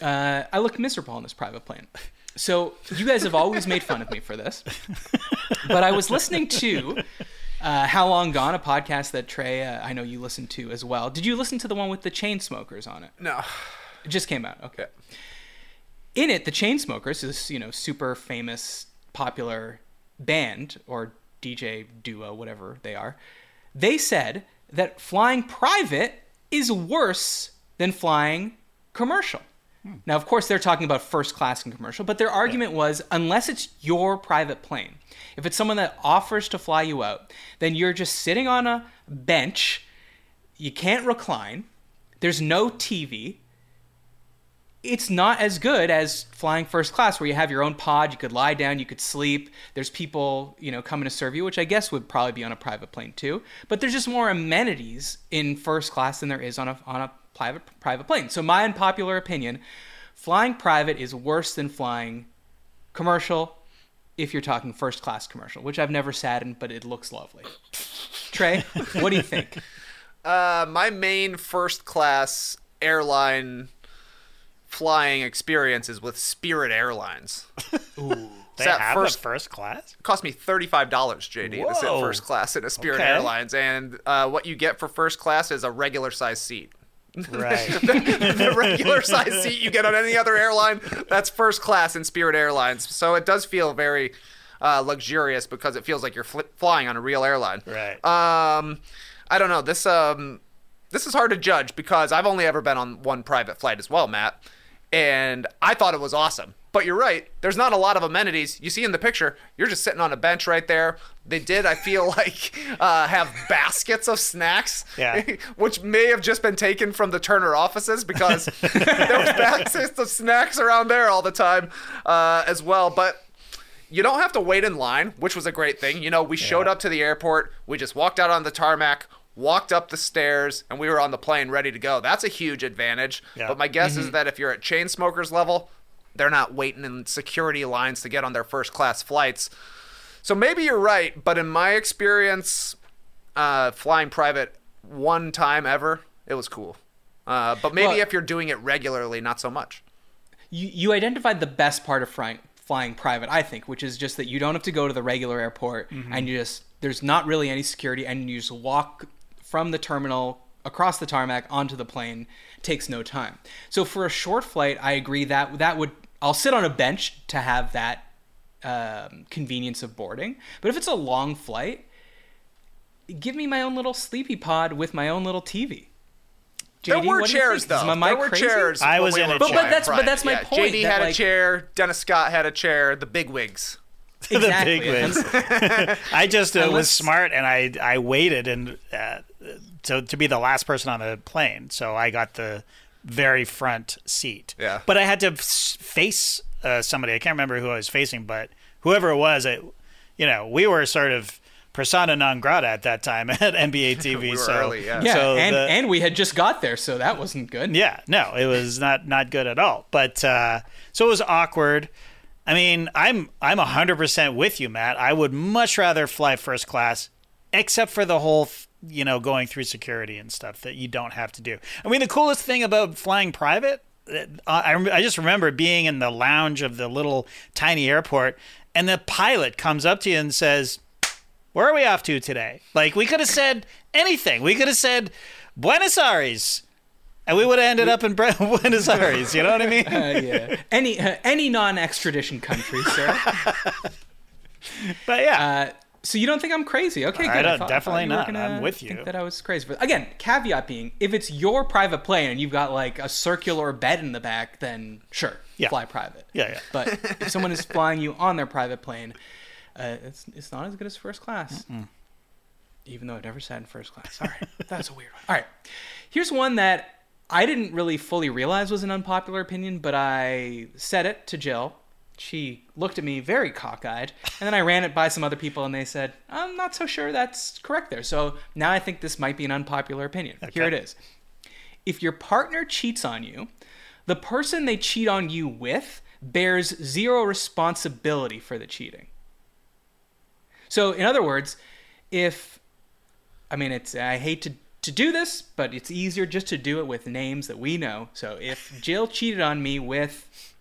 uh, I look miserable on this private plane. So you guys have always made fun of me for this, but I was listening to uh, How Long Gone, a podcast that Trey, uh, I know you listened to as well. Did you listen to the one with the Chainsmokers on it? No. It just came out. Okay. In it, the Chainsmokers, this you know super famous, popular band or DJ duo, whatever they are, they said that flying private is worse than flying commercial. Hmm. Now, of course, they're talking about first class and commercial, but their argument was unless it's your private plane, if it's someone that offers to fly you out, then you're just sitting on a bench, you can't recline, there's no TV, it's not as good as flying first class where you have your own pod you could lie down you could sleep. There's people you know coming to serve you which i guess would probably be on a private plane too. But there's just more amenities in first class than there is on a on a private private plane. So my unpopular opinion flying private is worse than flying commercial if you're talking first class commercial which i've never sat in but it looks lovely. Trey what do you think? Uh, my main first class airline flying experiences with Spirit Airlines. They that have first- a first class. It cost me thirty-five dollars, JD, to sit first class in a Spirit Okay. Airlines, and uh, what you get for first class is a regular size seat. Right. the regular size seat you get on any other airline, that's first class in Spirit Airlines. So it does feel very uh, luxurious because it feels like you're fl- flying on a real airline. right. Um, I don't know. This um, this is hard to judge because I've only ever been on one private flight as well, Matt, and I thought it was awesome. But you're right. There's not a lot of amenities. You see in the picture, you're just sitting on a bench right there. They did, I feel like, uh, have baskets of snacks, Yeah. which may have just been taken from the Turner offices because there was baskets of snacks around there all the time uh, as well. But you don't have to wait in line, which was a great thing. You know, we showed up to the airport, we just walked out on the tarmac, walked up the stairs, and we were on the plane ready to go. That's a huge advantage. Yeah. But my guess Mm-hmm. is that if you're at Chainsmokers level, they're not waiting in security lines to get on their first class flights. So maybe you're right, but in my experience, uh, flying private one time ever, it was cool. Uh, but maybe Well- if you're doing it regularly, not so much. you, you identified the best part of flying, flying private, I think, which is just that you don't have to go to the regular airport and you just, there's not really any security and you just walk from the terminal across the tarmac onto the plane. Takes no time. So for a short flight, I agree that that would, I'll sit on a bench to have that um, convenience of boarding. But if it's a long flight, give me my own little sleepy pod with my own little TV. There were what do you chairs though. my mic there were crazy? chairs. I was in a But- but that's- but that's my Yeah, point, JD had like- a chair. Dennis Scott had a chair. The big wigs. Exactly. the big wigs. I just uh, was smart and I I waited and uh, to to be the last person on the plane, so I got the very front seat. Yeah. But I had to face uh, somebody. I can't remember who I was facing, but whoever it was, it, you know, we were sort of persona non grata at that time at NBA TV. We were so early, yeah. Yeah, so and the- and we had just got there, so that wasn't good. yeah, no, it was not not good at all. But uh, so it was awkward. I mean, I'm I'm hundred percent with you, Matt. I would much rather fly first class, except for the whole, you know, going through security and stuff that you don't have to do. I mean, the coolest thing about flying private, uh, I I just remember being in the lounge of the little tiny airport, and the pilot comes up to you and says, "Where are we off to today?" Like we could have said anything. We could have said Buenos Aires. And we would have ended up in Buenos Aires. You know what I mean? Uh, yeah. Any uh, any non-extradition country, sir. But yeah, Uh, so you don't think I'm crazy? Okay, good. I don't- thought- definitely thought you not. gonna I'm with think you. That I was crazy. But again, caveat being, if it's your private plane and you've got like a circular bed in the back, then sure, Yeah. fly private. Yeah, yeah. But if someone is flying you on their private plane, uh, it's it's not as good as first class. Even though I've never sat in first class. All right, that's a weird one. All right, here's one that I didn't really fully realize was an unpopular opinion, but I said it to Jill. She looked at me very cockeyed, and then I ran it by some other people, and they said, "I'm not so sure that's correct there." So now I think this might be an unpopular opinion. Here it is: If your partner cheats on you, the person they cheat on you with bears zero responsibility for the cheating. So, in other words, if I mean, it's I hate to to do this, but it's easier just to do it with names that we know. So, if Jill cheated on me with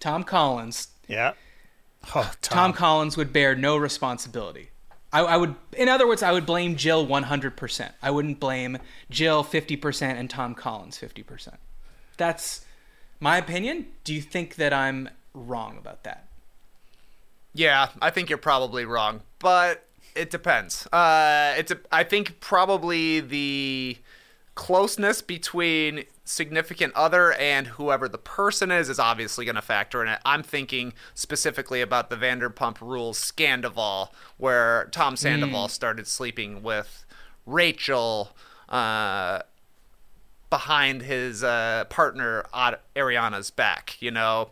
Tom Collins, yeah. Oh, Tom, Collins would bear no responsibility. I, I would, in other words, I would blame Jill 100%. I wouldn't blame Jill 50% and Tom Collins 50%. That's my opinion. Do you think that I'm wrong about that? Yeah, I think you're probably wrong, but it depends. Uh, it's a, I think probably the closeness between significant other and whoever the person is is obviously going to factor in it. I'm thinking specifically about the Vanderpump Rules Scandoval, where Tom Sandoval started sleeping with Rachel. Uh, behind his uh, partner Ariana's back. You know,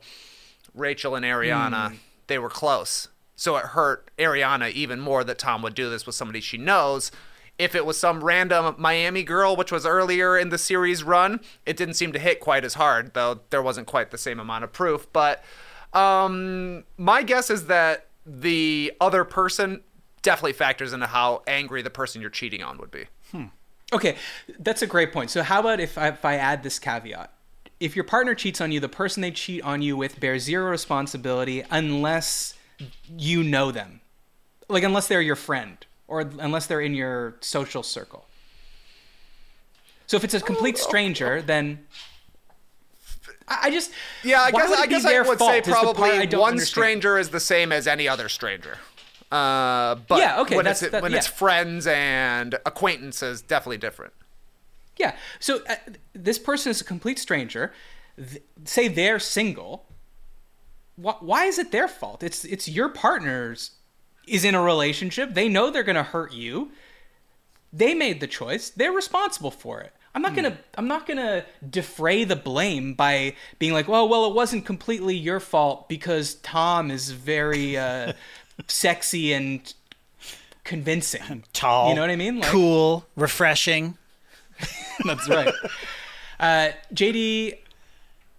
Rachel and Ariana, they were close. So it hurt Ariana even more that Tom would do this with somebody she knows. If it was some random Miami girl, which was earlier in the series run, it didn't seem to hit quite as hard, though there wasn't quite the same amount of proof. But um, my guess is that the other person definitely factors into how angry the person you're cheating on would be. Okay, that's a great point. So, how about if I, if I add this caveat? If your partner cheats on you, the person they cheat on you with bears zero responsibility unless you know them. Like, unless they're your friend or unless they're in your social circle. So, if it's a complete stranger, then. I just. Yeah, I guess I guess I would say is the part probably one understand. stranger is the same as any other stranger. Uh, but Yeah, okay, when that's- it's that- when it's friends and acquaintances, definitely different. Yeah. So uh, this person is a complete stranger. Th- say they're single. Wh- why is it their fault? It's it's your partner's is in a relationship. They know they're going to hurt you. They made the choice. They're responsible for it. I'm not gonna I'm not gonna defray the blame by being like, well, well, it wasn't completely your fault because Tom is very uh, sexy and convincing. Tall. You know what I mean? Like- cool, refreshing. That's right. Uh, JD,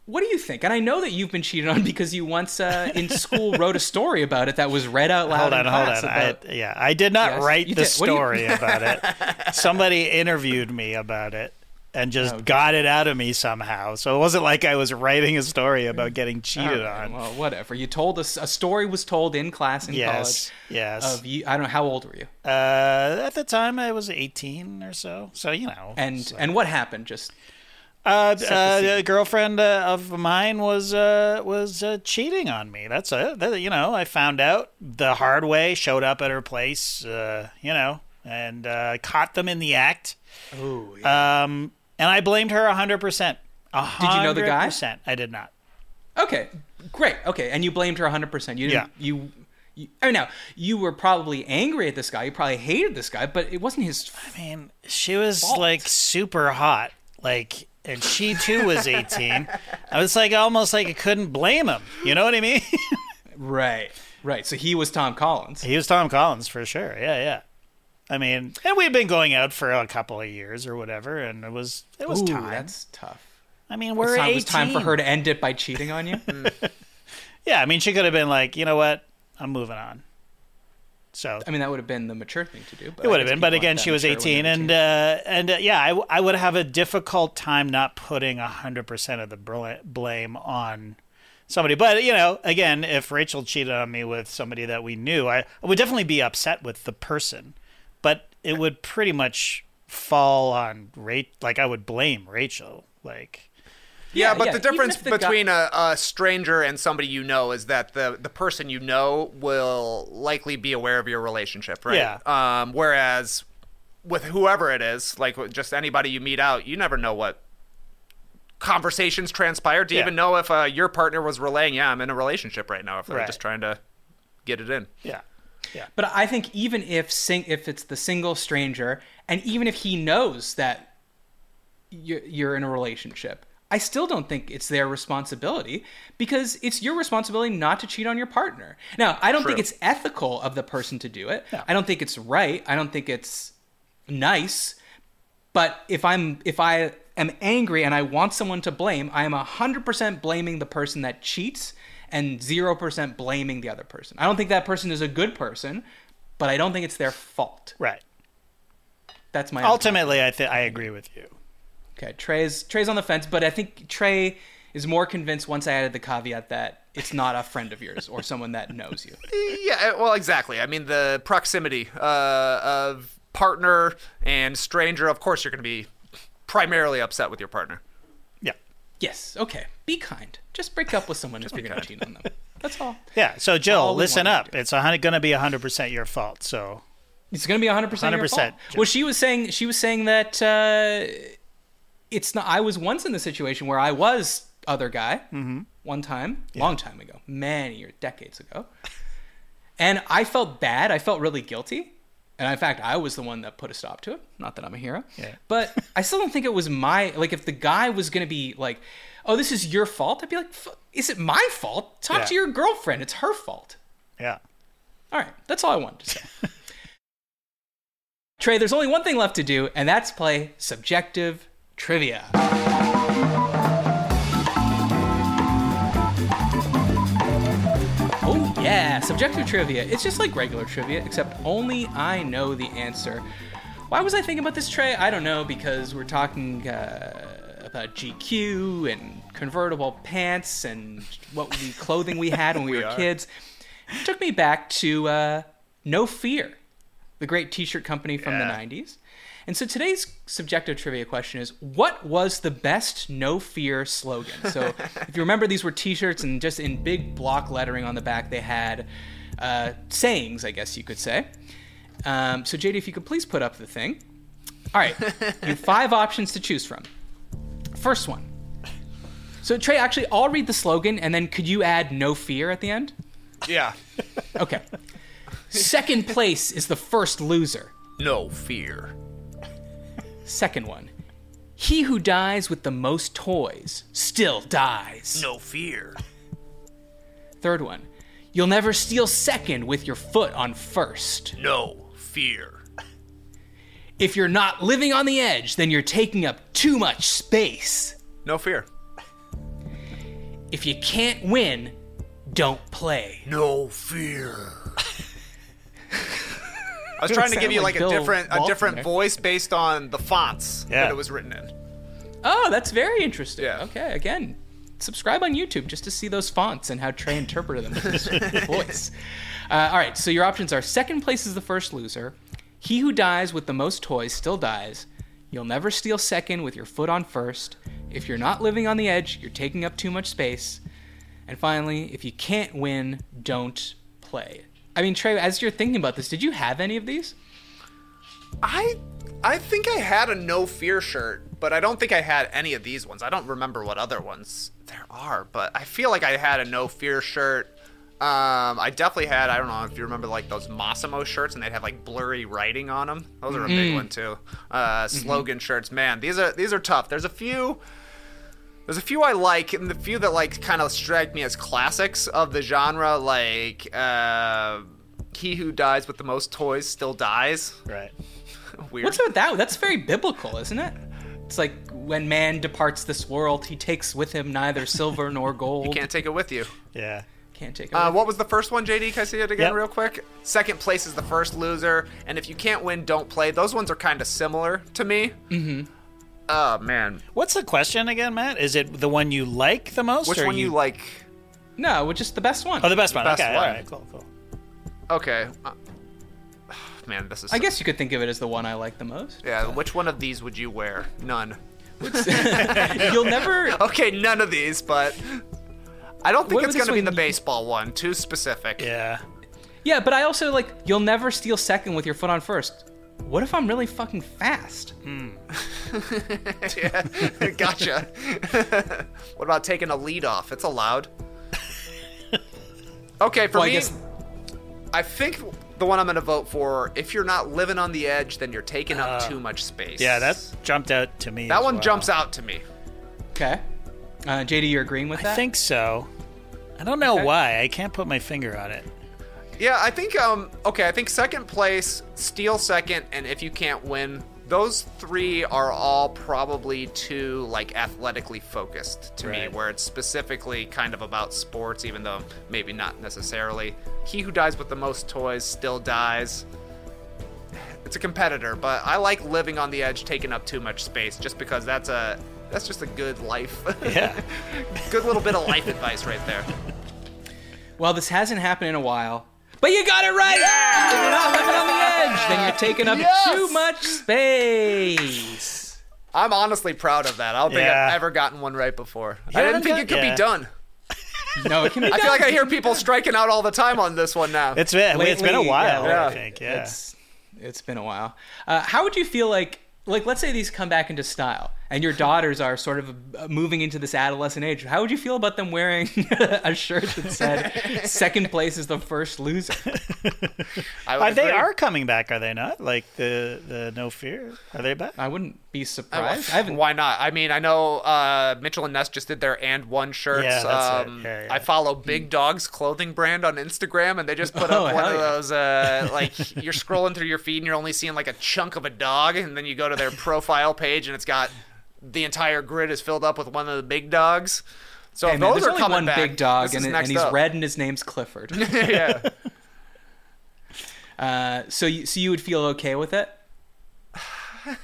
what do you think? And I know that you've been cheated on because you once uh, in school wrote a story about it that was read out loud. Hold on, hold on. about- I, yeah, I did not Yes, write the did. Do you- story about it. Somebody interviewed me about it and just Okay. got it out of me somehow. So it wasn't like I was writing a story about getting cheated right, on. Well, whatever. You told us a story was told in class in yes, college. yes. Of you, I don't know how old were you, Uh, at the time, I was 18 or so. So you know. and so- and what happened? Just Uh, uh, a girlfriend uh, of mine was uh, was uh, cheating on me. That's it. That, you know, I found out the hard way. Showed up at her place, uh, you know, and uh, caught them in the act. oh, Um, and I blamed her hundred percent. Did you know the guy? Percent. I did not. okay, great. Okay, and you blamed her 100. percent You didn't. Yeah. You. you I mean, now you were probably angry at this guy. You probably hated this guy, but it wasn't his. I mean, she was Fault. like super hot, like, and she too was eighteen. I was like almost like I couldn't blame him. You know what I mean? Right, right. So he was Tom Collins. He was Tom Collins for sure. Yeah, yeah. I mean, and we'd been going out for a couple of years or whatever, and it was it was Ooh, time. That's tough. I mean, we're time, it was time for her to end it by cheating on you. Yeah, I mean, she could have been like, you know what, I'm moving on. So I mean, that would have been the mature thing to do. But it would have been, but again, she was 18, and 18. uh, and uh, yeah, I would have a difficult time not putting hundred percent of the blame on somebody. But you know, again, if Rachel cheated on me with somebody that we knew, I, I would definitely be upset with the person, but it would pretty much fall on Rachel. Like I would blame Rachel. Like Yeah, Yeah, but yeah, the difference if the guy- between a, a stranger and somebody you know is that the the person you know will likely be aware of your relationship, right? Yeah. Um, whereas with whoever it is, like with just anybody you meet out, you never know what conversations transpired. Do you Yeah. even know if uh, your partner was relaying, "Yeah, I'm in a relationship right now," if they're Right. just trying to get it in? yeah, yeah, But I think even if sing- if it's the single stranger, and even if he knows that you're, you're in a relationship, I still don't think it's their responsibility because it's your responsibility not to cheat on your partner. Now, I don't think it's ethical of the person to do it. No. I don't think it's right. I don't think it's nice. But if I'm if I am angry and I want someone to blame, I am 100% blaming the person that cheats and 0% blaming the other person. I don't think that person is a good person, but I don't think it's their fault. right. That's my Ultimately, I think I agree with you. Okay, Trey's Trey's on the fence, but I think Trey is more convinced once I added the caveat that it's not a friend of yours or someone that knows you. Yeah, well, exactly. I mean, the proximity uh, of partner and stranger. Of course, you're going to be primarily upset with your partner. Yeah. Yes, okay. Be kind. Just break up with someone if be you're going to cheat on them. That's all. Yeah. So Jill, listen up. do. It's going to be 100% your fault. So It's going to be 100% 100%. Your 100%, fault. Joe. Well, she was saying she was saying that uh, it's not I was once in the situation where I was other guy Mm-hmm. one time, long time ago, many or decades ago. And I felt bad. I felt really guilty. And in fact, I was the one that put a stop to it. Not that I'm a hero. Yeah. But I still don't think it was my like if the guy was going to be like, "Oh, this is your fault." I'd be like, "F- "Is it my fault? Talk Yeah. to your girlfriend. It's her fault." yeah. All right, that's all I wanted to say. Trey, there's only one thing left to do, and that's play subjective trivia. Oh, yeah, subjective trivia. It's just like regular trivia, except only I know the answer. Why was I thinking about this, Trey? I don't know, because we're talking uh, about GQ and convertible pants and what the clothing we had when we, We were are. kids. It took me back to uh, No Fear, the great t-shirt company from Yeah. the 90s. And so today's subjective trivia question is what was the best no fear slogan? So if you remember these were t-shirts and just in big block lettering on the back they had uh, sayings, I guess you could say. Um, so JD, if you could please put up the thing. All right, you have five options to choose from. First one. So Trey, actually, I'll read the slogan, and then could you add "no fear" at the end? Yeah. Okay. Second place is the first loser. No fear. Second one. He who dies with the most toys still dies. No fear. Third one. You'll never steal second with your foot on first. No fear. If you're not living on the edge, then you're taking up too much space. No fear. If you can't win, don't play. No fear. I was trying to give you like like, a different a different voice based on the fonts Yeah. that it was written in. Oh, that's very interesting. Yeah. Okay, again, subscribe on YouTube just to see those fonts and how Trey interpreted them with his voice. Uh, all right, so your options are second place is the first loser. He who dies with the most toys still dies. You'll never steal second with your foot on first. If you're not living on the edge, you're taking up too much space. And finally, if you can't win, don't play. I mean, Trey, as you're thinking about this, did you have any of these? I I think I had a no fear shirt, but I don't think I had any of these ones. I don't remember what other ones there are, but I feel like I had a no fear shirt. Um, I definitely had. I don't know if you remember like those Mossimo shirts, and they'd have like blurry writing on them. Those are a big one too. Uh, slogan shirts, man. These are these are tough. There's a few. There's a few I like, and the few that like kind of strike me as classics of the genre, like uh, "He Who Dies with the Most Toys Still Dies." Right. Weird. What's with that? That's very biblical, isn't it? It's like when man departs this world, he takes with him neither silver nor gold. You can't take it with you. Yeah. Can't take it. Uh, with what was the first one, JD? Can I see it again Yep. real quick? Second place is the first loser, and if you can't win, don't play. Those ones are kind of similar to me. Mm-hmm. Oh man, What's the question again, Matt? Is it the one you like the most? which or one you like? No, which is the best one. Oh, the best one. best okay. one. All right. Cool. Cool. Okay. Uh, man, this is. I guess you could think of it as the one I like the most. Yeah. Which one of these would you wear? None. You'll never. Okay, none of these, but I don't think What it's gonna be the one? baseball one. Too specific. Yeah. Yeah, but I also like you'll never steal second with your foot on first. What if I'm really fucking fast? yeah. gotcha. what about taking a lead off? It's allowed. Okay, for Well, I me, guess- I think the one I'm going to vote for. If you're not living on the edge, then you're taking up too much space. Yeah. That jumped out to me. that as one well. jumps out to me. Okay. Uh, JD, you're agreeing with that? I think so. I don't know Okay. why. I can't put my finger on it. Yeah, I think um okay, I think second place, steal second, and if you can't win, those three are all probably too like athletically focused to me, where it's specifically kind of about sports, even though maybe not necessarily. He who dies with the most toys still dies. It's a competitor, but I like living on the edge, taking up too much space, just because that's a that's just a good life. Yeah. good little bit of life advice right there. Well, this hasn't happened in a while. But you got it right! If you're not living on the edge, then you're taking up Yes! too much space. I'm honestly proud of that. I don't think Yeah. I've ever gotten one right before. I didn't think got- it could yeah. be done. No, it can be I feel like I hear people striking out all the time on this one now. It's been it's been a while. yeah, I think. Yeah. It's it's been a while. Uh, how would you feel like like let's say these come back into style and your daughters are sort of uh, moving into this adolescent age. How would you feel about them wearing a shirt that said second place is the first loser? I would Uh, they agree. are coming back, are they not? Like the the no fear. Are they back? I wouldn't be surprised. I haven't Why not? I mean, I know uh, Mitchell and Ness just did their and one shirts. Yeah, that's it. um, Yeah, yeah. I follow Big Dog's clothing brand on Instagram, and they just put Oh, up one hell of those uh, like you're scrolling through your feed and you're only seeing like a chunk of a dog, and then you go to their profile page and it's got the entire grid is filled up with one of the big dogs. So Hey, if man, those there's are only coming one back, big dog, and, and he's up. red, and his name's Clifford. yeah. Uh, so, you, so you would feel okay with it?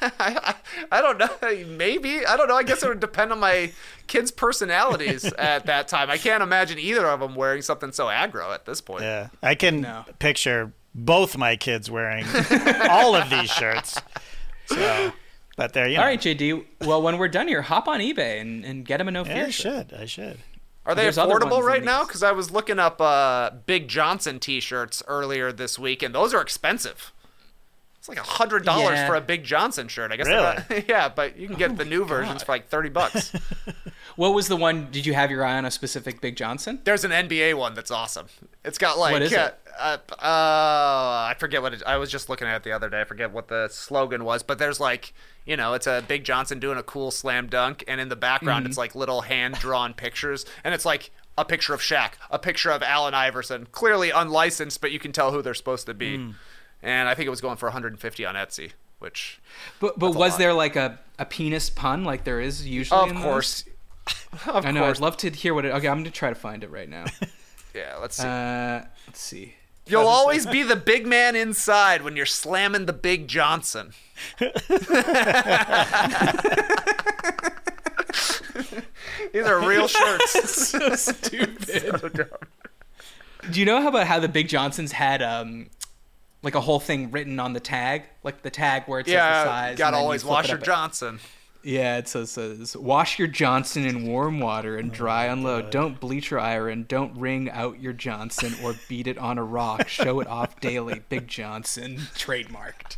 I, I don't know. Maybe I don't know. I guess it would depend on my kids' personalities at that time. I can't imagine either of them wearing something so aggro at this point. Yeah. I can No. picture both my kids wearing all of these shirts. So, but there you know. All right, JD. Well, when we're done here, hop on eBay and, and get him a no fear. Yeah, I shirt. should. I should. Are they There's affordable right now? Because I was looking up uh, Big Johnson T-shirts earlier this week, and those are expensive. It's like a hundred dollars Yeah. for a Big Johnson shirt. I guess. they're not- yeah, but you can get the new versions for like thirty bucks. What was the one? Did you have your eye on a specific Big Johnson? There's an NBA one that's awesome. It's got like What is uh, it? Uh, uh, I forget what it, I was just looking at it the other day. I forget what the slogan was, but there's like you know, it's a Big Johnson doing a cool slam dunk, and in the background Mm-hmm. it's like little hand drawn pictures, and it's like a picture of Shaq, a picture of Allen Iverson, clearly unlicensed, but you can tell who they're supposed to be. Mm. And I think it was going for 150 on Etsy, which But but was there like a, a penis pun like there is usually? of in those? course, of I know. course, I'd love to hear what it. Okay, I'm gonna try to find it right now. yeah. Let's see. Uh, let's see. You'll always be the big man inside when you're slamming the Big Johnson. These are real shirts. so stupid. So dumb. Do you know how about how the Big Johnsons had um like a whole thing written on the tag, like the tag where it says the yeah, size. and gotta then you always flip wash your up- Johnson. Yeah, it says, says wash your Johnson in warm water and oh dry unload. Don't bleach your iron. Don't wring out your Johnson or beat it on a rock. Show it off daily. Big Johnson, trademarked.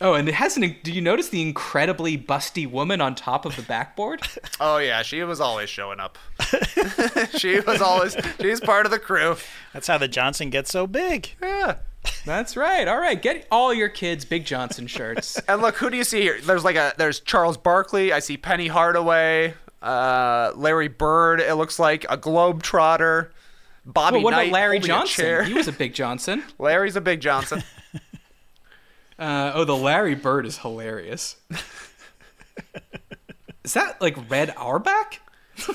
Oh, and it has an. Do you notice the incredibly busty woman on top of the backboard? Oh yeah, she was always showing up. she was always she's part of the crew. That's how the Johnson gets so big. Yeah. That's right. All right, get all your kids Big Johnson shirts. And look, who do you see here? There's like a there's Charles Barkley. I see Penny Hardaway. uh, Larry Bird. It looks like a globetrotter. Bobby Well, what Knight about Larry holding a chair. Johnson? He was a big Johnson. Larry's a big Johnson. Uh, oh, the Larry Bird is hilarious. is that like Red Auerbach?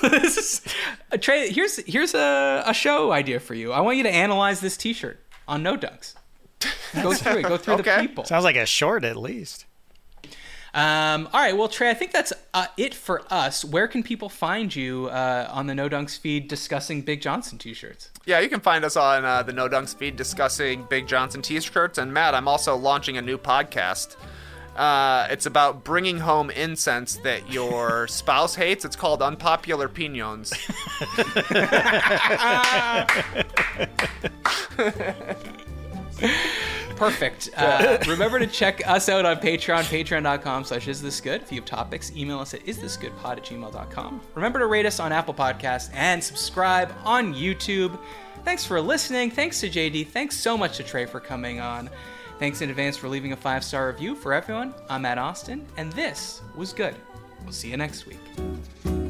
this is uh, Trey. Here's here's a, a show idea for you. I want you to analyze this T-shirt on No Dunks. Go through it. Go through the people. Sounds like a short at least. Um, all right, well, Trey, I think that's uh, it for us. Where can people find you uh, on the No Dunks feed discussing Big Johnson T-shirts? yeah, you can find us on uh, the No Dunks feed discussing Big Johnson t-shirts. And Matt, I'm also launching a new podcast. Uh, it's about bringing home incense that your spouse hates. It's called Unpopular Piñons. Perfect. Uh, remember to check us out on Patreon, patreon.com slash is this good. If you have topics, email us at isthisgoodpod at gmail.com. Remember to rate us on Apple Podcasts and subscribe on YouTube. Thanks for listening. Thanks to JD. Thanks so much to Trey for coming on. Thanks in advance for leaving a five star review for everyone. I'm Matt Osten, and this was good. We'll see you next week.